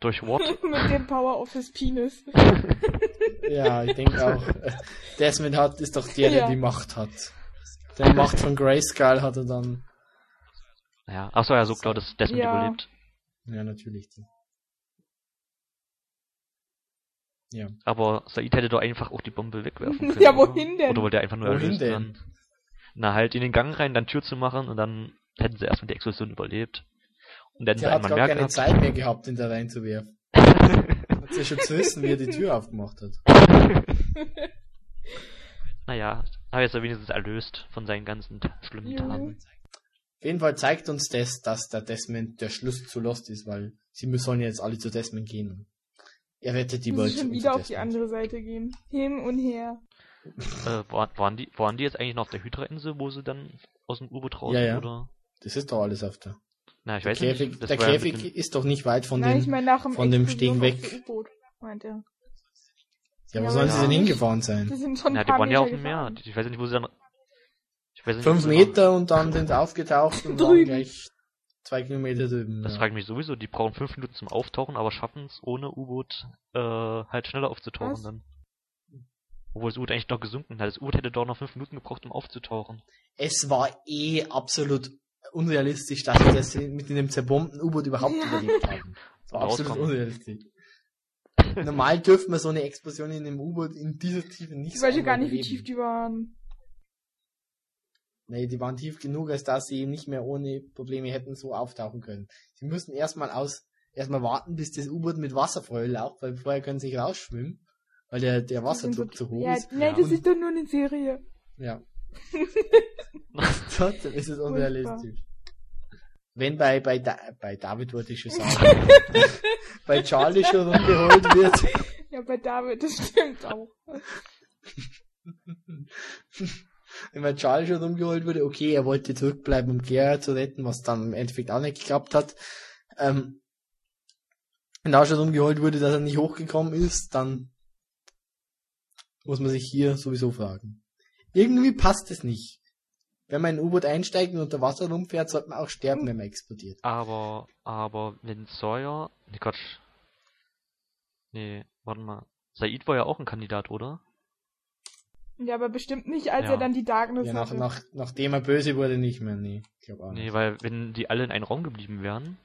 Durch what? Mit dem Power of his Penis. Ja, ich denke auch. äh, Desmond hat, ist doch der, der Ja. die Macht hat. Der Macht von Grayskull hat er dann. Ja, achso, ja, so klar, dass Desmond Ja. überlebt. Ja, natürlich. Ja. Aber Said hätte doch einfach auch die Bombe wegwerfen können. Ja, wohin denn? Oder wollte er einfach nur Wohin erlöst denn? werden? Na, halt in den Gang rein, dann Tür zu machen und dann hätten sie erstmal die Explosion überlebt. Und dann Der hat gar keine gehabt. Zeit mehr gehabt, ihn da reinzuwerfen. Hat ja schon zu wissen, wie er die Tür aufgemacht hat. Naja, aber jetzt er wenigstens erlöst von seinen ganzen schlimmen. Taten. Auf jeden Fall zeigt uns das, dass der Desmond der Schluss zu Lost ist, weil sie müssen- jetzt alle zu Desmond gehen. Er rettet die Die müssen Welt. schon wieder auf die andere Seite gehen. Hin und her. Äh, waren, waren, die, waren die jetzt eigentlich noch auf der Hydra-Insel, wo sie dann aus dem U-Boot raus Ja, ja. oder? Das ist doch alles auf der. Na, ich Der weiß Käfig, nicht. das der ja Käfig ist doch nicht weit von Nein, dem. ich dem von dem auf weg. dem U-Boot, meint er. ja, wo Ja, sollen aber sie denn ja. hingefahren sein? Die sind schon Na, die waren ja auf dem Meer. Ich weiß nicht, wo sie dann. Ich weiß nicht, Fünf. Meter und dann sind sie aufgetaucht und waren gleich zwei Kilometer drüben. Das ja. frage ich mich sowieso. Die brauchen fünf Minuten zum Auftauchen, aber schaffen es ohne U-Boot äh, halt schneller aufzutauchen Was? dann. Obwohl das U-Boot eigentlich noch gesunken hat. Das U-Boot hätte doch noch fünf Minuten gebraucht, um aufzutauchen. Es war eh absolut unrealistisch, dass sie das mit dem zerbombten U-Boot überhaupt Ja. überlebt haben. Das war absolut unrealistisch. Normal dürfte man so eine Explosion in einem U-Boot in dieser Tiefe nicht Ich weiß ja gar nicht, wie tief die waren. Nee, die waren tief genug, als dass sie nicht mehr ohne Probleme hätten so auftauchen können. Sie müssen erstmal aus, erstmal warten, bis das U-Boot mit Wasser voll lauft, weil vorher können sie nicht rausschwimmen, weil der, der Wasserdruck zu hoch ja, ist. nee, Ja. das Und- ist doch nur eine Serie. Ja. Trotzdem ist es unrealistisch. Wenn bei, bei, da bei David wollte ich schon sagen, bei Charlie schon rumgeholt wird, Ja, bei David, das stimmt auch. wenn bei Charlie schon rumgeholt wurde, okay, er wollte zurückbleiben, um Claire zu retten, was dann im Endeffekt auch nicht geklappt hat. Ähm, wenn da schon rumgeholt wurde, dass er nicht hochgekommen ist, dann muss man sich hier sowieso fragen. Irgendwie passt es nicht. Wenn man in ein U-Boot einsteigt und unter Wasser rumfährt, sollte man auch sterben, wenn man explodiert. Aber, aber, wenn Sawyer. Nee, Quatsch. Nee, warte mal. Said war ja auch ein Kandidat, oder? Ja, aber bestimmt nicht, als Ja. er dann die Darkness Ja, nach, hatte. nach, nachdem er böse wurde, nicht mehr. Nee, ich glaube auch Nee, nicht. weil wenn die alle in einem Raum geblieben wären,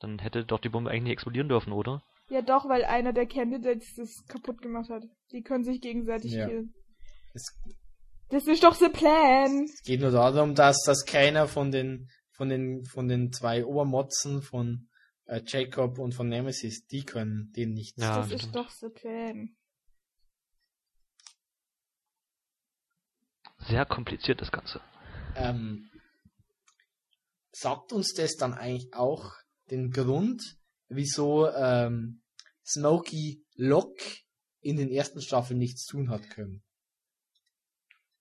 dann hätte doch die Bombe eigentlich nicht explodieren dürfen, oder? Ja, doch, weil einer der Candidates das kaputt gemacht hat. Die können sich gegenseitig Ja. killen. Es, Das ist doch the plan. es geht nur darum, dass, dass keiner von den, von den, von den zwei Obermotzen von äh, Jacob und von Nemesis, die können den nicht. Ja, das stimmt. ist doch the plan. Sehr kompliziert das Ganze. Ähm, sagt uns das dann eigentlich auch den Grund, wieso ähm, Smokey Locke in den ersten Staffeln nichts tun hat können?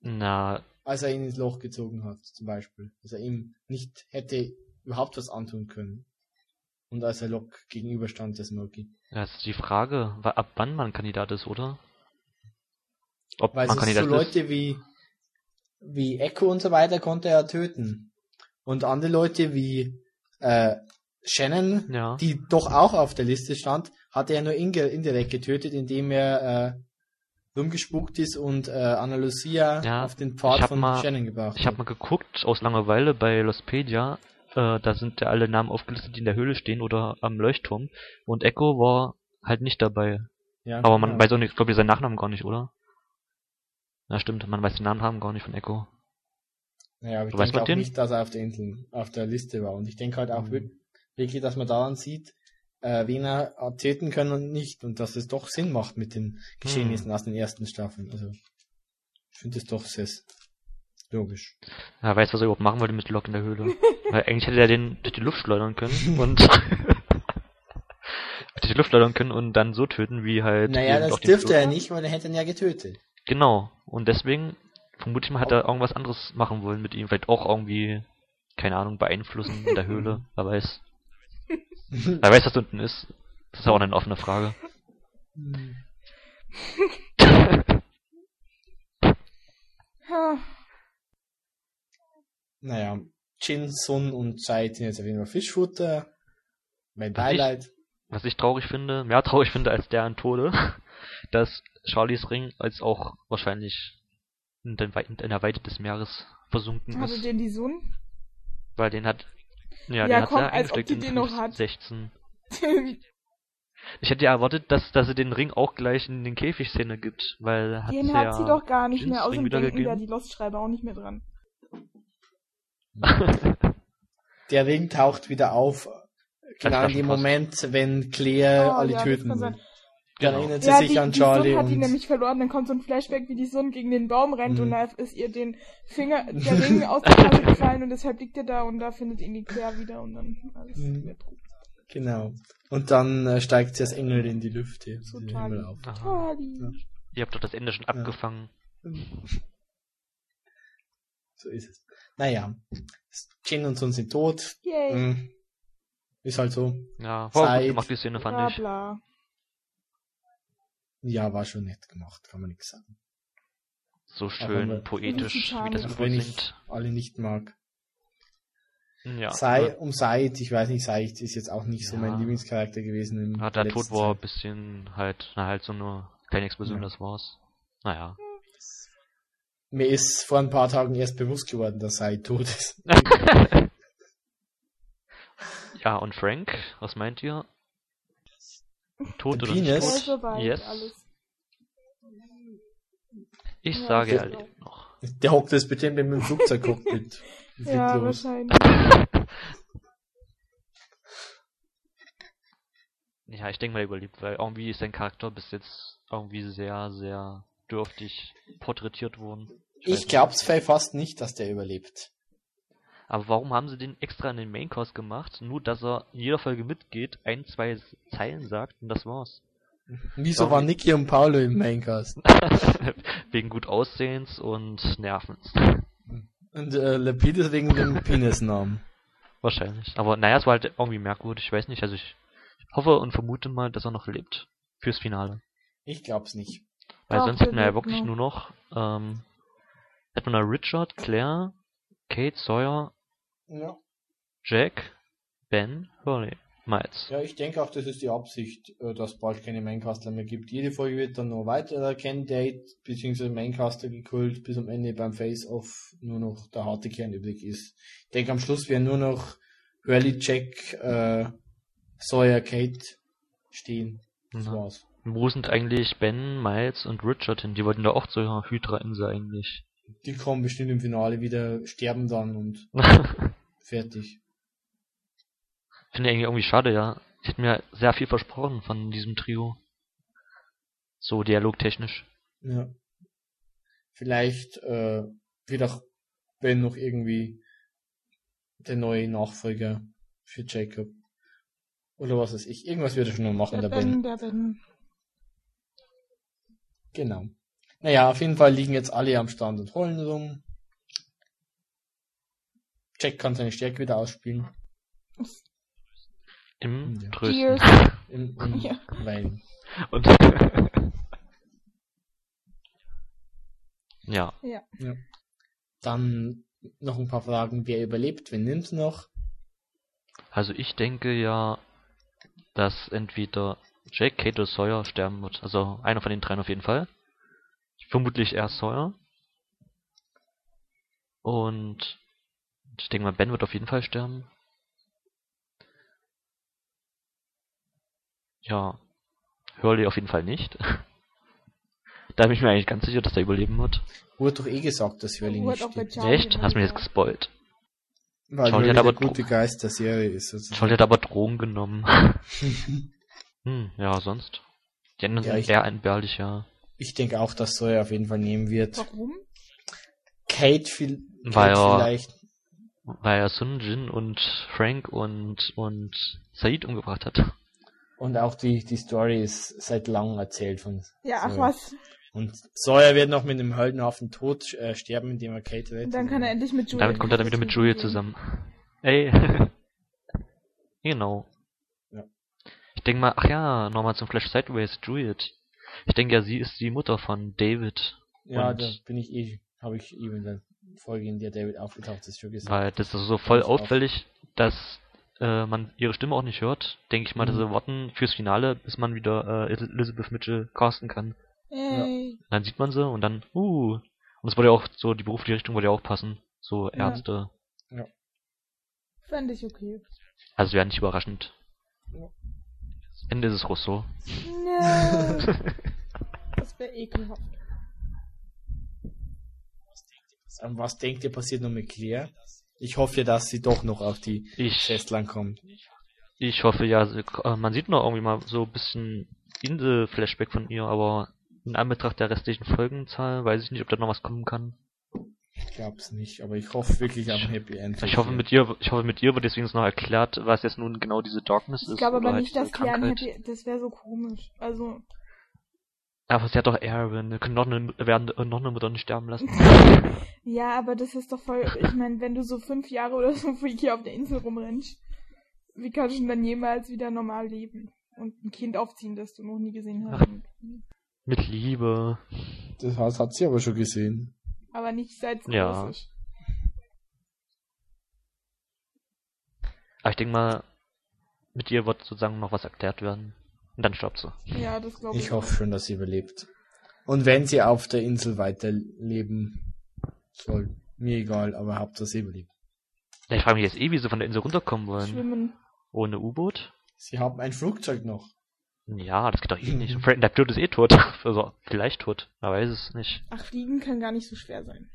Na, als er ihn ins Loch gezogen hat, zum Beispiel. Dass er ihm nicht hätte überhaupt was antun können. Und als er Locke gegenüberstand, der Smokey. das ist die Frage, ab wann man Kandidat ist, oder? Ob Weil man es so Kandidat ist. Leute wie, wie Echo und so weiter konnte er töten. Und andere Leute wie äh, Shannon, Ja. die doch auch auf der Liste stand, hat er nur indirekt getötet, indem er äh, rumgespuckt ist und äh, Anna Lucia Ja, auf den ich Pfad von mal- Shannon gebracht Ich habe mal geguckt aus Langeweile bei Lostpedia. Äh, da sind ja alle Namen aufgelistet, die in der Höhle stehen oder am Leuchtturm. Und Echo war halt nicht dabei. Ja, Aber man ja. weiß auch nicht, ich glaube, seinen Nachnamen gar nicht, oder? Ja, stimmt, man weiß den Namen gar nicht von Echo. Ja, aber ich Du denke auch dem? nicht, dass er auf der Insel, auf der Liste war. Und ich denke halt auch Mhm. wir- wirklich, dass man daran sieht, äh, wen er hat töten können und nicht. Und dass es doch Sinn macht mit den Geschehnissen Mhm. aus den ersten Staffeln. Also, ich finde es doch sehr logisch. Ja, weiß, was er überhaupt machen wollte mit Locke in der Höhle. Weil eigentlich hätte er den durch die Luft schleudern können und durch die Luft schleudern können und dann so töten, wie halt. naja, das dürfte er nicht, weil er hätte ihn ja getötet. Genau. Und deswegen, vermute ich mal, hat er irgendwas anderes machen wollen mit ihm. Vielleicht auch irgendwie, keine Ahnung, beeinflussen in der Höhle. Wer weiß. Wer weiß, was da unten ist. Das ist auch eine offene Frage. Naja, Jin, Sun und Sai sind jetzt auf jeden Fall Fischfutter. Mein Was ich- Beileid. Was ich traurig finde, mehr traurig finde als der an Tode, dass Charlies Ring als auch wahrscheinlich in, den in der Weite des Meeres versunken Hatte ist. den die Sohn? Weil den hat, ja, Ja, komm, als ob eingesteckt die den noch 15, hat. 16. Ich hätte ja erwartet, dass, dass sie den Ring auch gleich in den Käfig-Szene gibt, weil hat den ja hat sie doch gar nicht mehr. Außerdem denken da die Lost-Schreiber auch nicht mehr dran. Der Ring taucht wieder auf. Genau in dem. Moment, wenn Claire Oh, alle ja, das töten Genau. erinnert sie Ja, sich die, an die Charlie Sun hat ihn nämlich verloren, dann kommt so ein Flashback, wie die Sun gegen den Baum rennt Mhm. und da ist ihr den Finger, der Ring aus der Tasche gefallen und deshalb liegt er da und da findet ihn die Claire wieder und dann alles Mhm. wird gut. genau. Und dann äh, steigt sie als Engel in die Lüfte, So in den. Himmel auf. Ja. Ihr habt doch das Ende schon abgefangen. So ist es. Naja, Jin und Sun sind tot. Yay. Mhm. Ist halt so. Ja, Zeit. gut gemacht, die Szene fand Bla ich. Ja, war schon nett gemacht, kann man nichts sagen. So schön wir- poetisch, wie das Auch wenn ich singt. alle nicht mag. Ja, Sei um Said, ich weiß nicht, Said ist jetzt auch nicht so Ja. mein Lieblingscharakter gewesen. Im ja, der Tod war ein bisschen halt, na halt so eine kleine Explosion, Ja. das war's. Naja. Mir ist vor ein paar Tagen erst bewusst geworden, dass Said tot ist. ja, und Frank, was meint ihr? Tot Der oder nicht Er Penis? ist tot? Yes. alles. Ich Ja, sage, ich er lebt noch. Der hockt jetzt bestimmt im Flugzeugcockpit. Ja, los. wahrscheinlich. Ja, ich denke mal, er überlebt, weil irgendwie ist sein Charakter bis jetzt irgendwie sehr, sehr dürftig porträtiert worden. weiß Ich glaub's fast nicht, dass der überlebt. Aber warum haben sie den extra in den Maincast gemacht? Nur, dass er in jeder Folge mitgeht, ein, zwei Zeilen sagt und das war's. Wieso Warum waren nicht? Niki und Paolo im Maincast? Wegen gut Aussehens und Nervens. Und äh, Lapidus wegen dem Penisnamen. Wahrscheinlich. Aber naja, es war halt irgendwie merkwürdig. Ich weiß nicht. Also ich hoffe und vermute mal, dass er noch lebt. Fürs Finale. Ich glaub's nicht. Weil Doch, sonst hätten wir ja wirklich noch. nur noch, ähm, hätten wir noch Richard, Claire, Kate, Sawyer, Ja. Jack, Ben, Hurley, Miles. Ja, ich denke auch, das ist die Absicht, äh, dass bald keine Maincaster mehr gibt. Jede Folge wird dann noch weiter Candidate bzw. Maincaster gekühlt, bis am Ende beim Face-Off nur noch der harte Kern übrig ist. Ich denke, am Schluss werden nur noch Hurley, Jack, äh, Sawyer, Kate stehen. Das Ja. war's. Wo sind eigentlich Ben, Miles und Richard hin? Die wollten da auch zur Hydra-Insel eigentlich. Die kommen bestimmt im Finale wieder, sterben dann und fertig. Finde ich eigentlich irgendwie schade, ja. Ich hätte mir sehr viel versprochen von diesem Trio. So dialogtechnisch. Ja. Vielleicht äh, wird auch Ben noch irgendwie der neue Nachfolger für Jacob. Oder was weiß ich. Irgendwas wird er schon noch machen, Der der, Ben. Ben, der Ben. Genau. Naja, auf jeden Fall liegen jetzt alle am Stand und heulen rum. Jack kann seine Stärke wieder ausspielen. Im Ja. Trösten. Im, im Ja. Weinen. Und ja, Dann noch ein paar Fragen. Wer überlebt? Wen nimmt's noch? also ich denke ja, dass entweder Jack, Kate oder Sawyer sterben wird. Also einer von den dreien auf jeden Fall. Vermutlich eher Sawyer. Und ich denke mal, Ben wird auf jeden Fall sterben. Ja, Hurley auf jeden Fall nicht. da bin ich mir eigentlich ganz sicher, dass er überleben wird. Wurde doch eh gesagt, dass Hurley nicht stirbt. Charlie Echt? Hast du mir jetzt gespoilt. Weil Charlie hat der aber gute Dro- Geist der Serie ist. sozusagen. Scholl hat aber Drogen genommen. hm, ja, sonst. Die anderen Ja, sind eher entbehrlich, ja. Ich denke auch, dass Sawyer auf jeden Fall nehmen wird. Warum? Kate, viel, Kate Weil er- vielleicht. Weil er Sun Jin und Frank und, und Said umgebracht hat. Und auch die, die Story ist seit langem erzählt von Ja, ach Sawyer. was. Und Sawyer wird noch mit einem heldenhaften Tod äh, sterben, indem er Kate rettet. Und dann kann er endlich mit Juliet. damit kommt er dann wieder mit Juliet zusammen. Ey. genau. Ja. Ich denke mal, ach ja, nochmal zum Flash Sideways, Juliet. Ich denke ja, sie ist die Mutter von David. Ja, da bin ich eh, habe ich eben in der Folge, in der David aufgetaucht ist, schon gesehen. Weil das ist so voll auffällig, dass äh, man ihre Stimme auch nicht hört. Denke ich mal, dass Mhm. sie warten fürs Finale, bis man wieder äh, Elizabeth Mitchell casten kann. Yay. Dann sieht man sie und dann, uh. Und es würde ja auch so, die berufliche Richtung würde ja auch passen. So Ja. Ärzte. Fand ich okay. Also wäre nicht überraschend. Ja. Ende ist es Rousseau. No. das wäre ekelhaft. Ähm, Was denkt ihr passiert noch mit Claire? Ich hoffe dass sie doch noch auf die Ich, Festland kommt. ich hoffe ja, äh, man sieht noch irgendwie mal so ein bisschen Insel-Flashback von ihr, aber in Anbetracht der restlichen Folgenzahl weiß ich nicht, ob da noch was kommen kann. Ich glaub's nicht, aber ich hoffe wirklich ein Happy End. Ich hoffe mit ihr, ich hoffe mit ihr wird deswegen noch erklärt, was jetzt nun genau diese Darkness ist. Ich glaube aber halt nicht, dass Claire ein Krankheit. Happy, das wäre so komisch. Also, Aber sie hat doch Erwin, wir können noch eine, werden äh, noch eine Mutter nicht sterben lassen. ja, aber das ist doch voll, ich meine, wenn du so fünf Jahre oder so freaky auf der Insel rumrennst, wie kannst du denn dann jemals wieder normal leben? Und ein Kind aufziehen, das du noch nie gesehen hast. Mit Liebe. Das hat, hat sie aber schon gesehen. Aber nicht seit Ja. ist. Aber ich denke mal, mit ihr wird sozusagen noch was erklärt werden. Und dann stirbt sie. Ja, das glaube ich. Ich hoffe schon, dass sie überlebt. Und wenn sie auf der Insel weiterleben soll, mir egal, aber Hauptsache sie überlebt. Ja, ich frage mich jetzt eh, wie sie von der Insel runterkommen wollen. Schwimmen. Ohne U-Boot? Sie haben ein Flugzeug noch. Ja, das geht doch eh nicht. Fred, der Pilot ist eh tot. Also, vielleicht tot. Man weiß es nicht. Ach, fliegen kann gar nicht so schwer sein.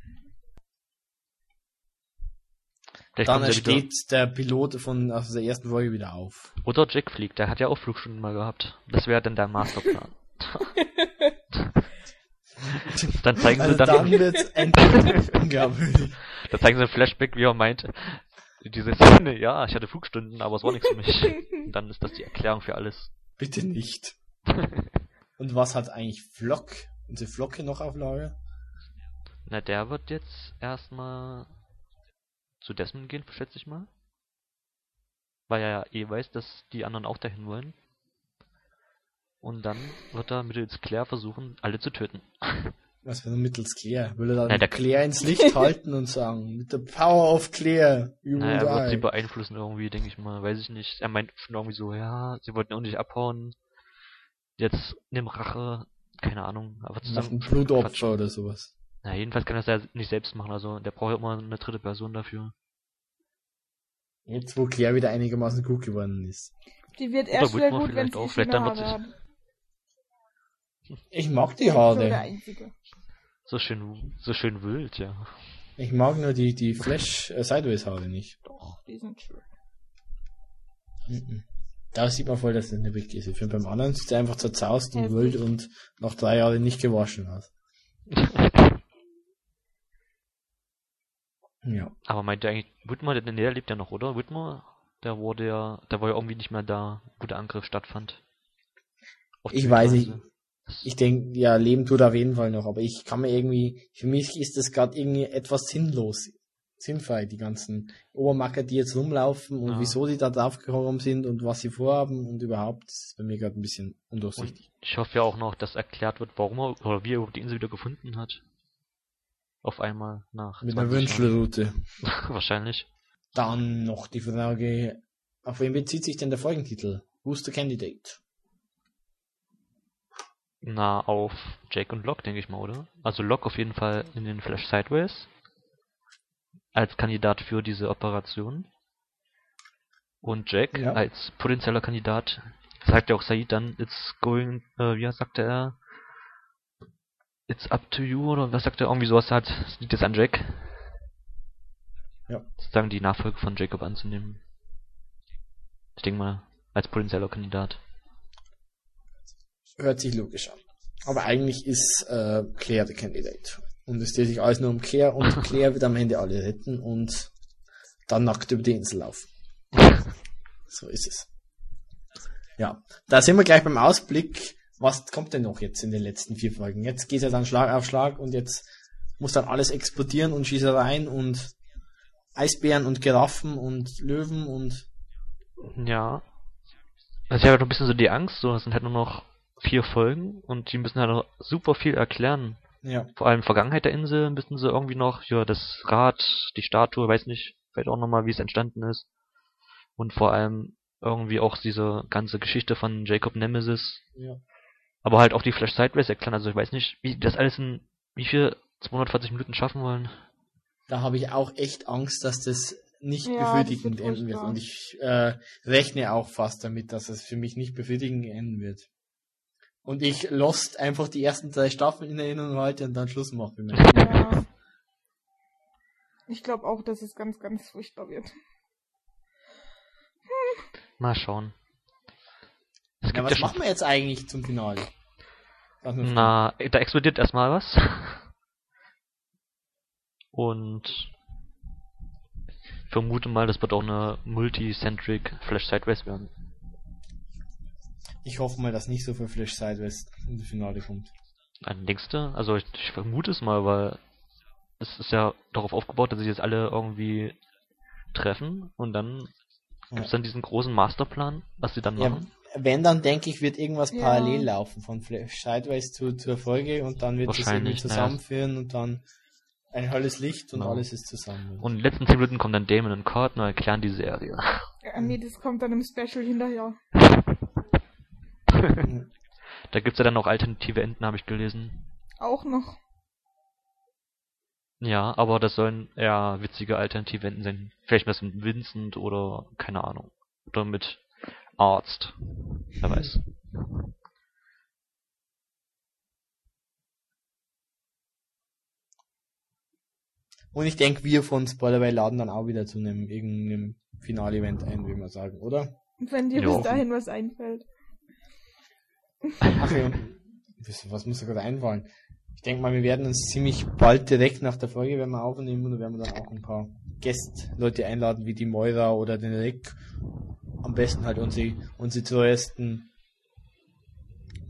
Vielleicht Dann wieder. steht der Pilot von aus der ersten Folge wieder auf. Oder Jack fliegt, der hat ja auch Flugstunden mal gehabt. Das wäre dann der Masterplan. dann zeigen sie Also dann, dann wird's endlich dann zeigen sie ein Flashback, wie er meint, diese Szene, ja, ich hatte Flugstunden, aber es war nichts für mich. Und dann ist das die Erklärung für alles. Bitte nicht. Und was hat eigentlich Flock? Unsere Flocke noch auf Lager? Na, der wird jetzt erstmal zu Desmond gehen, schätze ich mal. Weil er ja eh weiß, dass die anderen auch dahin wollen. Und dann wird er mittels Claire versuchen, alle zu töten. Was für ein mittels Claire? Will er dann Nein, der- Claire ins Licht halten und sagen, mit der Power of Claire, you Na, er wird sie beeinflussen irgendwie, denke ich mal. Weiß ich nicht. Er meint schon irgendwie so, ja, sie wollten auch nicht abhauen. Jetzt nimm Rache. Keine Ahnung. Aber zusammen. einem Blutopfer oder sowas. Na, jedenfalls kann er das ja nicht selbst machen. Also, der braucht ja immer eine dritte Person dafür. Jetzt, wo Claire wieder einigermaßen gut geworden ist. Die wird erst wieder gut, wenn sie auch. Vielleicht dann wird Haare sie- hat. Ich mag die Haare. So schön, so schön wild, ja. Ich mag nur die, die Flash äh, Sideways Haare nicht. Doch, die sind schön. Mhm. Da sieht man voll, dass das eine Wig ist. Ich finde beim anderen sieht er einfach zerzaust und wild und nach drei Jahren nicht gewaschen aus. Ja. Aber meint der eigentlich, Whitmore, der, der lebt ja noch, oder? Whitmore, der wurde ja, der war ja irgendwie nicht mehr da, wo der Angriff stattfand. Ich weiß nicht. Ich denke, ja, Leben tut auf jeden Fall noch, aber ich kann mir irgendwie, für mich ist das gerade irgendwie etwas sinnlos. Sinnfrei, die ganzen Obermacker, die jetzt rumlaufen und Ja. wieso die da draufgekommen sind und was sie vorhaben und überhaupt, ist bei mir gerade ein bisschen Und undurchsichtig. ich hoffe ja auch noch, dass erklärt wird, warum er, oder wie er überhaupt die Insel wieder gefunden hat. Auf einmal nach. Mit einer 20 Jahren. Wünschelroute. Wahrscheinlich. Dann noch die Frage, auf wen bezieht sich denn der Folgentitel? Who's the Candidate? Na, auf Jake und Locke, denke ich mal, oder? Also Locke auf jeden Fall in den Flash Sideways. Als Kandidat für diese Operation. Und Jack Ja. als potenzieller Kandidat. Sagt ja auch Said dann, it's going, äh, wie sagte er? It's up to you, oder was sagt er? Irgendwie sowas hat, liegt jetzt an Jack. Ja. Sozusagen die Nachfolge von Jacob anzunehmen. Ich denke mal, als potenzieller Kandidat. Hört sich logisch an. Aber eigentlich ist äh, Claire der Candidate. Und es dreht sich alles nur um Claire und Claire wird am Ende alle retten und dann nackt über die Insel laufen. So ist es. Ja, da sind wir gleich beim Ausblick. Was kommt denn noch jetzt in den letzten vier Folgen? Jetzt geht ja dann Schlag auf Schlag und jetzt muss dann alles explodieren und Schießereien und Eisbären und Giraffen und Löwen und Ja. Also ich habe halt noch ein bisschen so die Angst, so es sind halt nur noch vier Folgen und die müssen halt auch super viel erklären. Ja. Vor allem Vergangenheit der Insel müssen sie irgendwie noch, ja, das Rad, die Statue, weiß nicht, vielleicht auch nochmal, wie es entstanden ist. Und vor allem irgendwie auch diese ganze Geschichte von Jacob Nemesis. Ja. Aber halt auch die Flash Sideways erklären. Also ich weiß nicht, wie das alles in wie viel 240 Minuten schaffen wollen. Da habe ich auch echt Angst, dass das nicht Ja, befriedigend das enden wird. Und ich äh, rechne auch fast damit, dass es für mich nicht befriedigend enden wird. Und ich Lost einfach die ersten drei Staffeln in Erinnerung halte und dann Schluss mache. Ja. Ich glaube auch, dass es ganz, ganz furchtbar wird. Mal schauen. Es ja, was ja schon, machen wir jetzt eigentlich zum Finale? Na, da explodiert erstmal was. Und ich vermute mal, das wird auch eine Multi-Centric Flash Sideways werden. Ich hoffe mal, dass nicht so viel Flash Sideways in das Finale kommt. Dann denkst du? Also ich, ich vermute es mal, weil es ist ja darauf aufgebaut, dass sich jetzt alle irgendwie treffen und dann gibt es Ja. dann diesen großen Masterplan, was sie dann Ja, machen. wenn, dann denke ich, wird irgendwas Ja. parallel laufen, von Flash Sideways zu, zur Folge und dann wird es irgendwie zusammenführen und dann ein helles Licht und Genau. alles ist zusammen. Und in den letzten 10 Minuten kommen dann Damon und Courtney und erklären die Serie. Ja, nee, das kommt dann im Special hinterher. Da gibt's ja dann auch alternative Enden, habe ich gelesen. Auch noch. Ja, aber das sollen eher witzige alternative Enden sein. Vielleicht was mit Vincent oder keine Ahnung. Oder mit Arzt. Wer weiß. Und ich denke, wir von Spoilerway laden dann auch wieder zu einem irgendeinem Finale-Event ein, wie wir sagen, oder? Wenn dir Jo. bis dahin was einfällt. Ach ja, was, muss da gerade einfallen? Ich denke mal, wir werden uns ziemlich bald direkt nach der Folge werden wir aufnehmen und dann werden wir dann auch ein paar Gästleute einladen, wie die Moira oder den Rick. Am besten halt unsere, unsere treuesten,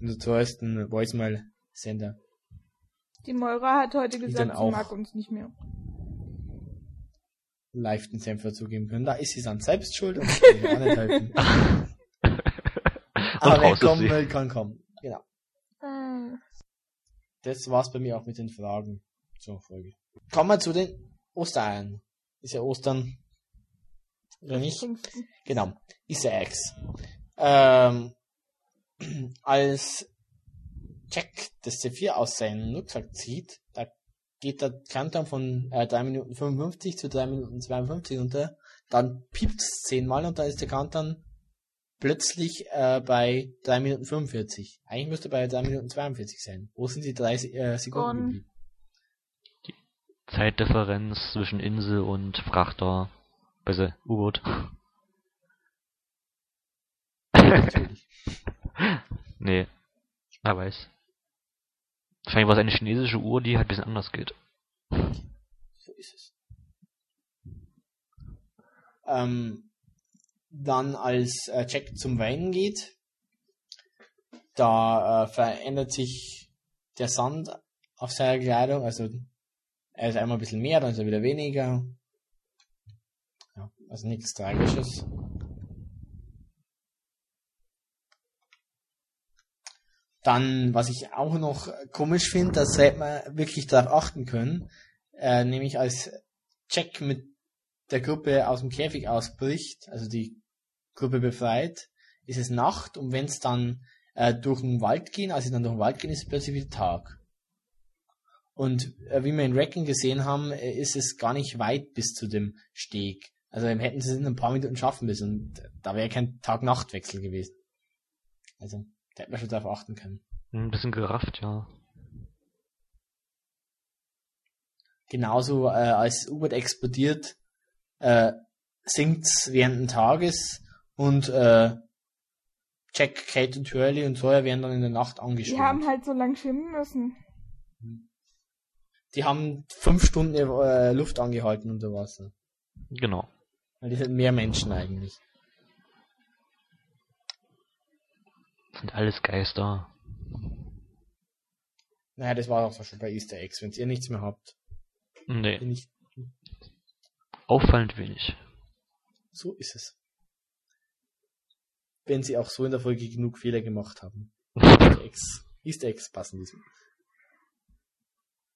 unsere treuesten Voicemail-Sender. Die Moira hat heute gesagt, sie mag uns nicht mehr. live den Senf dazugeben können. Da ist sie dann selbst schuld und das kann ich auch nicht helfen. Aber wer ist kommen will, kann kommen. Genau. Ah. Das war's bei mir auch mit den Fragen zur Folge. Kommen wir zu den Ostereiern. Ist ja Ostern. Oder nicht? Genau. Easter Eggs. Ähm, als Jack das C4 aus seinem Rucksack zieht, da geht der Countdown von äh, 3 Minuten 55 zu 3 Minuten 52 runter. Dann piept es zehnmal und dann ist der Countdown plötzlich äh, bei 3 Minuten 45. Eigentlich müsste er bei 3 Minuten 42 sein. Wo sind die 30 äh, Sekunden geblieben? Zeitdifferenz zwischen Insel und Frachter. Böse U-Boot. Nee. Wer weiß. Wahrscheinlich war es eine chinesische Uhr, die halt ein bisschen anders geht. So ist es. Ähm, dann als äh, Jack zum Weinen geht, da äh, verändert sich der Sand auf seiner Kleidung, also er ist einmal ein bisschen mehr, dann ist er wieder weniger. Ja, also nichts Tragisches. Dann, was ich auch noch komisch finde, das hätte man wirklich darauf achten können, äh, nämlich als Jack mit der Gruppe aus dem Käfig ausbricht, also die Gruppe befreit, ist es Nacht und wenn es dann äh, durch den Wald gehen, als sie dann durch den Wald gehen, ist es plötzlich wieder Tag. Und äh, wie wir in Wrecken gesehen haben, äh, ist es gar nicht weit bis zu dem Steg. Also hätten sie es in ein paar Minuten schaffen müssen und da wäre kein Tag-Nacht-Wechsel gewesen. Also, da hätte man schon darauf achten können. Ein bisschen gerafft, ja. Genauso äh, als U-Boot explodiert, äh, sinkt's während des Tages und äh, Jack, Kate und Hurley und Sawyer werden dann in der Nacht Die angeschwemmt. haben halt so lang schwimmen müssen. Die haben fünf Stunden äh, Luft angehalten unter Wasser. Genau. Weil die sind mehr Menschen eigentlich. Das sind alles Geister. Naja, das war auch schon bei Easter Eggs. Wenn ihr nichts mehr habt, Nee, bin ich, auffallend wenig. so ist es. Wenn sie auch so in der Folge genug Fehler gemacht haben. Easter Eggs. Easter Eggs passen diesmal.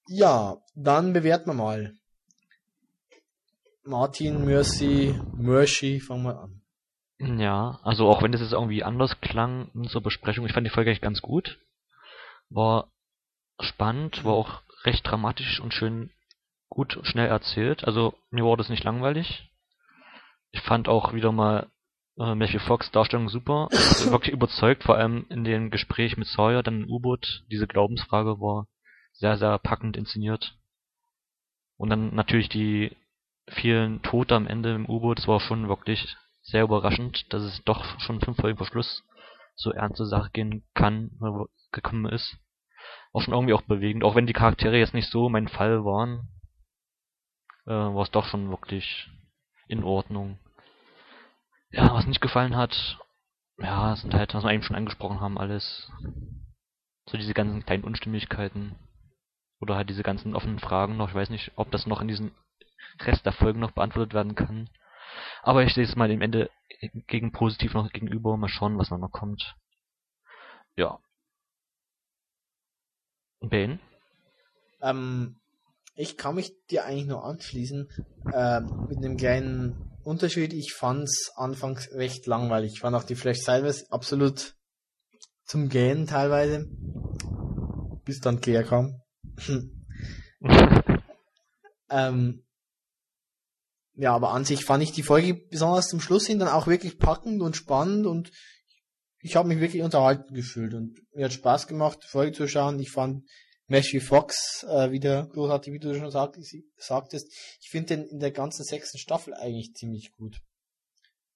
Ja, dann bewerten wir mal. Martin, Mercy, Mercy, fangen wir an. Ja, also auch wenn das jetzt irgendwie anders klang in unserer Besprechung, ich fand die Folge echt ganz gut. War spannend, war auch recht dramatisch und schön gut und schnell erzählt. Also mir war das nicht langweilig. Ich fand auch wieder mal äh, Matthew Fox Darstellung super. Wirklich überzeugt, vor allem in dem Gespräch mit Sawyer, dann im U-Boot. Diese Glaubensfrage war sehr, sehr packend inszeniert. Und dann natürlich die vielen Tote am Ende im U-Boot, das war schon wirklich sehr überraschend, dass es doch schon fünf Folgen vor Schluss so ernst zur Sache gehen kann, gekommen ist. War schon irgendwie auch bewegend, auch wenn die Charaktere jetzt nicht so mein Fall waren, äh, war es doch schon wirklich in Ordnung. Ja, was nicht gefallen hat, ja, sind halt, was wir eben schon angesprochen haben, alles. So diese ganzen kleinen Unstimmigkeiten. Oder halt diese ganzen offenen Fragen noch. Ich weiß nicht, ob das noch in diesem Rest der Folgen noch beantwortet werden kann. Aber ich sehe es mal im Ende gegen positiv noch gegenüber. Mal schauen, was noch kommt. Ja. Bane? Ähm, ich kann mich dir eigentlich nur anschließen, ähm, mit einem kleinen Unterschied. Ich fand's anfangs recht langweilig. Ich fand auch die Flash Sideways absolut zum Gähnen teilweise. Bis dann Claire kam. ähm, ja, aber an sich fand ich die Folge besonders zum Schluss hin dann auch wirklich packend und spannend und ich habe mich wirklich unterhalten gefühlt und mir hat Spaß gemacht, die Folge zu schauen. Ich fand Matthew Fox äh, wieder großartig, wie du schon sagt, sagtest. Ich finde den in der ganzen sechsten Staffel eigentlich ziemlich gut.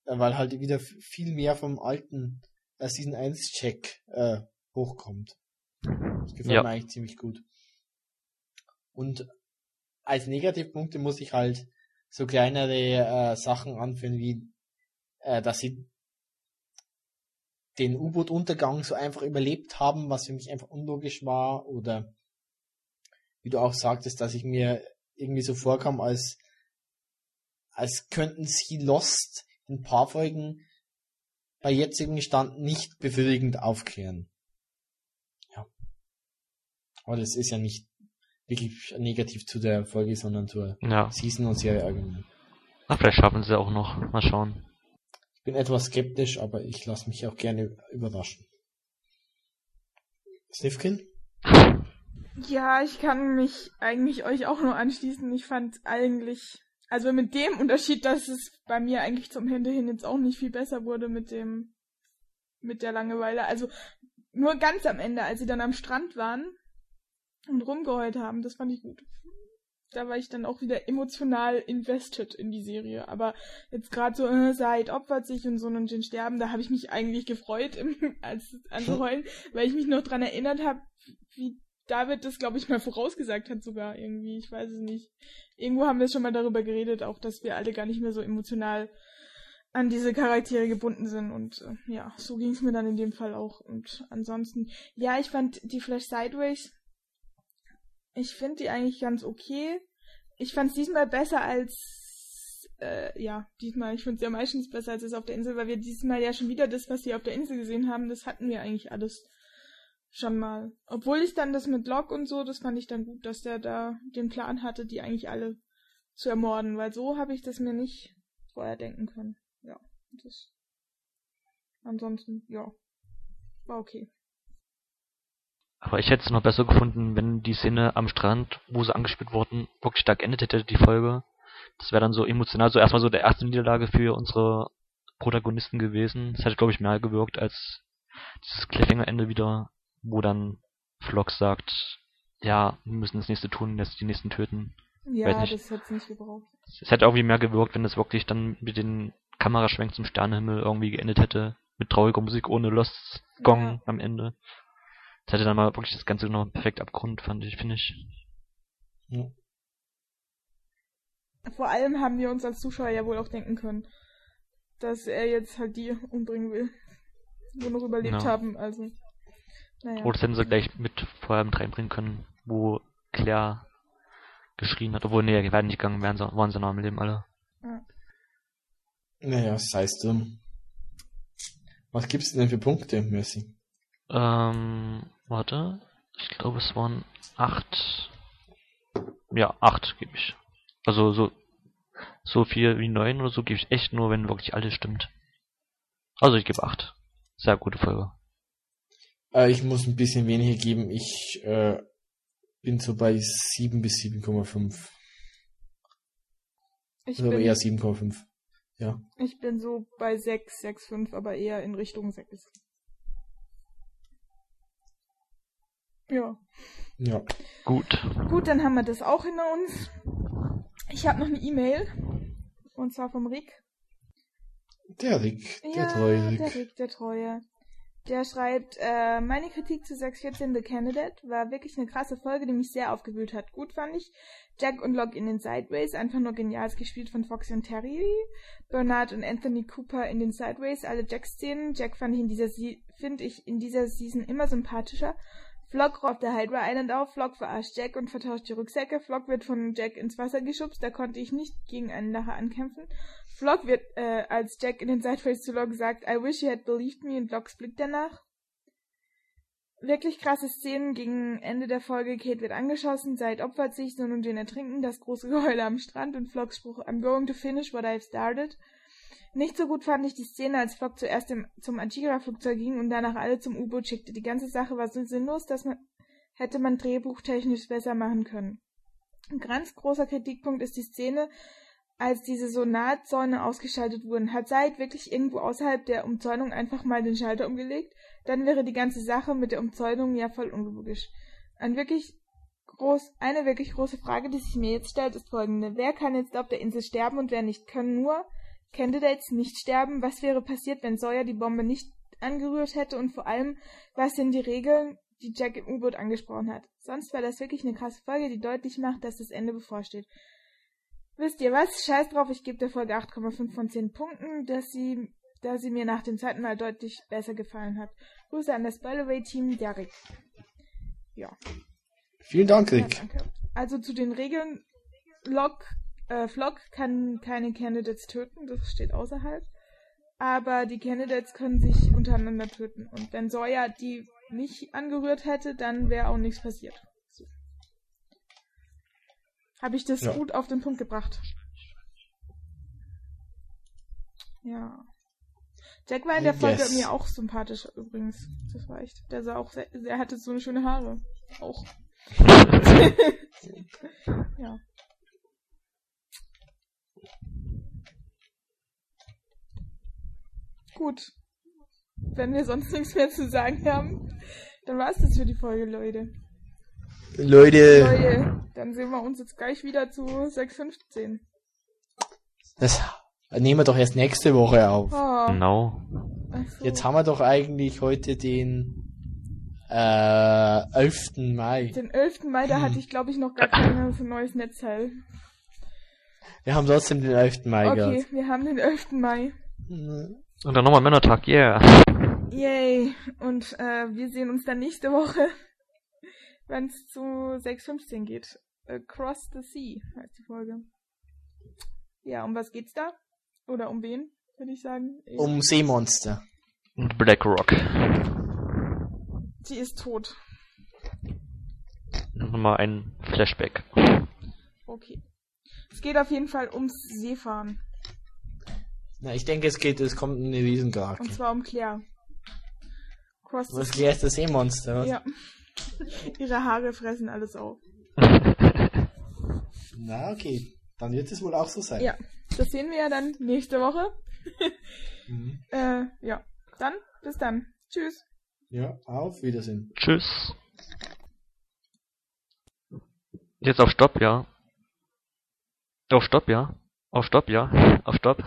Äh, weil halt wieder viel mehr vom alten äh, Season 1 Check äh, hochkommt. Das gefällt Ja. mir eigentlich ziemlich gut. Und als Negativpunkte muss ich halt so kleinere äh, Sachen anführen, wie äh, dass sie den U-Boot-Untergang so einfach überlebt haben, was für mich einfach unlogisch war, oder wie du auch sagtest, dass ich mir irgendwie so vorkam, als, als könnten sie Lost in ein paar Folgen bei jetzigem Stand nicht befriedigend aufklären. Ja. Aber das ist ja nicht wirklich negativ zu der Folge, sondern zur Ja. Season und Serie allgemein. Ach, vielleicht schaffen sie auch noch. Mal schauen. Bin etwas skeptisch, aber ich lasse mich auch gerne überraschen. Snifkin? Ja, ich kann mich eigentlich euch auch nur anschließen. Ich fand eigentlich, also mit dem Unterschied, dass es bei mir eigentlich zum Ende hin jetzt auch nicht viel besser wurde mit dem, mit der Langeweile. Also nur ganz am Ende, als sie dann am Strand waren und rumgeheult haben, das fand ich gut. Da war ich dann auch wieder emotional invested in die Serie. Aber jetzt gerade so, äh, Said opfert sich und so und den sterben, da habe ich mich eigentlich gefreut, im, als anzuheulen, weil ich mich noch dran erinnert habe, wie David das, glaube ich, mal vorausgesagt hat sogar irgendwie. Ich weiß es nicht. Irgendwo haben wir schon mal darüber geredet, auch dass wir alle gar nicht mehr so emotional an diese Charaktere gebunden sind. Und äh, ja, so ging es mir dann in dem Fall auch. Und ansonsten, ja, ich fand die Flash Sideways, ich finde die eigentlich ganz okay. Ich fand es diesmal besser als, äh, ja, diesmal, ich finde es ja meistens besser als es auf der Insel, weil wir diesmal ja schon wieder das, was wir auf der Insel gesehen haben, das hatten wir eigentlich alles schon mal. Obwohl ich dann das mit Locke und so, das fand ich dann gut, dass der da den Plan hatte, die eigentlich alle zu ermorden, weil so habe ich das mir nicht vorher denken können. Ja, das. Ansonsten, ja, war okay. Aber ich hätte es noch besser gefunden, wenn die Szene am Strand, wo sie angespielt wurden, wirklich da geendet hätte, die Folge. Das wäre dann so emotional, so erstmal so der erste Niederlage für unsere Protagonisten gewesen. Das hätte, glaube ich, mehr gewirkt als dieses Cliffhanger-Ende wieder, wo dann Flox sagt, ja, wir müssen das nächste tun, jetzt die nächsten töten. Ja, das hätte nicht gebraucht. Es hätte irgendwie mehr gewirkt, wenn es wirklich dann mit den Kameraschwenk zum Sternenhimmel irgendwie geendet hätte. Mit trauriger Musik ohne Lost Gong Ja. am Ende. Das hätte dann mal wirklich das Ganze noch perfekt abgerundet, fand ich, finde ich. Ja. Vor allem haben wir uns als Zuschauer ja wohl auch denken können, dass er jetzt halt die umbringen will, wo noch überlebt Ja. haben. Also, naja. Oder das hätten sie gleich mit vorher mit reinbringen können, wo Claire geschrien hat. Obwohl, nee, die werden nicht gegangen, wären sie, waren sie noch am Leben alle. Naja, das heißt, ähm, was gibt's denn für Punkte, Mercy? Äh, Ähm, warte. Ich glaube, es waren acht. Ja, acht gebe ich. Also so, so viel wie neun oder so gebe ich echt nur, wenn wirklich alles stimmt. Also ich gebe acht. Sehr gute Folge. Äh, ich muss ein bisschen weniger geben. Ich äh, bin so bei 7 bis 7,5. Ich Also aber bin, eher 7,5. Ja. ich bin so bei 6, 6, 5, aber eher in Richtung 6. Ja. Ja. Gut. Gut, dann haben wir das auch hinter uns. Ich habe noch eine E-Mail. Und zwar vom Rick. Der Rick, der ja, treue Rick. der Rick, der Treue. Der schreibt, äh, meine Kritik zu 614 The Candidate war wirklich eine krasse Folge, die mich sehr aufgewühlt hat. Gut fand ich. Jack und Locke in den Sideways, einfach nur genial gespielt von Foxy und Terry. Bernard und Anthony Cooper in den Sideways, alle Jack-Szenen. Jack fand ich in dieser, Se finde ich in dieser Season immer sympathischer. Flock raubt der Hydra Island auf, Flock verarscht Jack und vertauscht die Rücksäcke. Flock wird von Jack ins Wasser geschubst, da konnte ich nicht gegen einen nachher ankämpfen. Flock wird, äh, als Jack in den Sideways zu Locke sagt, I wish you had believed me und Locks Blick danach. Wirklich krasse Szenen gegen Ende der Folge. Kate wird angeschossen, Seid opfert sich, Son und Jane ertrinken, das große Geheule am Strand und Flocks Spruch I'm going to finish what I've started. Nicht so gut fand ich die Szene, als Flock zuerst im, zum Antigra-Flugzeug ging und danach alle zum U-Boot schickte. Die ganze Sache war so sinnlos, dass man hätte man drehbuchtechnisch besser machen können. Ein ganz großer Kritikpunkt ist die Szene, als diese Sonarzäune ausgeschaltet wurden. Hat Seid wirklich irgendwo außerhalb der Umzäunung einfach mal den Schalter umgelegt? Dann wäre die ganze Sache mit der Umzäunung ja voll unlogisch. Ein wirklich groß, eine wirklich große Frage, die sich mir jetzt stellt, ist folgende. Wer kann jetzt auf der Insel sterben und wer nicht? Können nur Candidates nicht sterben? Was wäre passiert, wenn Sawyer die Bombe nicht angerührt hätte? Und vor allem, was sind die Regeln, die Jack im U-Boot angesprochen hat? Sonst war das wirklich eine krasse Folge, die deutlich macht, dass das Ende bevorsteht. Wisst ihr was? Scheiß drauf, ich gebe der Folge 8,5 von 10 Punkten, dass sie, da sie mir nach dem zweiten Mal deutlich besser gefallen hat. Grüße an das Spoilerway-Team, der Rick. Ja. Vielen Dank, Ja, Rick. danke. Also zu den Regeln. Lock, äh, Flock kann keine Candidates töten, das steht außerhalb. Aber die Candidates können sich untereinander töten. Und wenn Sawyer die nicht angerührt hätte, dann wäre auch nichts passiert. So. Habe ich das Ja. gut auf den Punkt gebracht? Ja. Jack war in der Folge Yes. mir auch sympathisch übrigens. Das war echt. Der sah auch sehr, der hatte so eine schöne Haare. Auch. ja. Gut. Wenn wir sonst nichts mehr zu sagen haben, dann war's das für die Folge, Leute. Leute, Leute, dann sehen wir uns jetzt gleich wieder zu 6.15. das nehmen wir doch erst nächste Woche auf. Oh, Genau. so. Jetzt haben wir doch eigentlich heute den äh, 11. Mai. Den 11. Mai, da hatte ich, glaube ich, noch gar kein so neues Netzteil. Wir haben trotzdem den 11. Mai Okay, gehabt. wir haben den 11. Mai. Mhm. Und dann nochmal Männertag, yeah. Yay. Und äh, wir sehen uns dann nächste Woche, wenn es zu 6.15 geht. Across the Sea heißt die Folge. Ja, um was geht's da? Oder um wen, würde ich sagen? Um Seemonster. Und Black Rock. Sie ist tot. Nochmal ein Flashback. Okay. Es geht auf jeden Fall ums Seefahren. Na, ich denke, es geht, es kommt eine Riesenkrake. Und zwar um Claire. Cross Was klärst das Seemonster? Was? Ja. Ihre Haare fressen alles auf. Na, okay. Dann wird es wohl auch so sein. Ja, das sehen wir ja dann nächste Woche. Mhm. Äh, ja. Dann, bis dann. Tschüss. Ja, auf Wiedersehen. Tschüss. Jetzt auf Stopp, ja. Auf Stopp, ja. Auf Stopp, ja. Auf Stopp.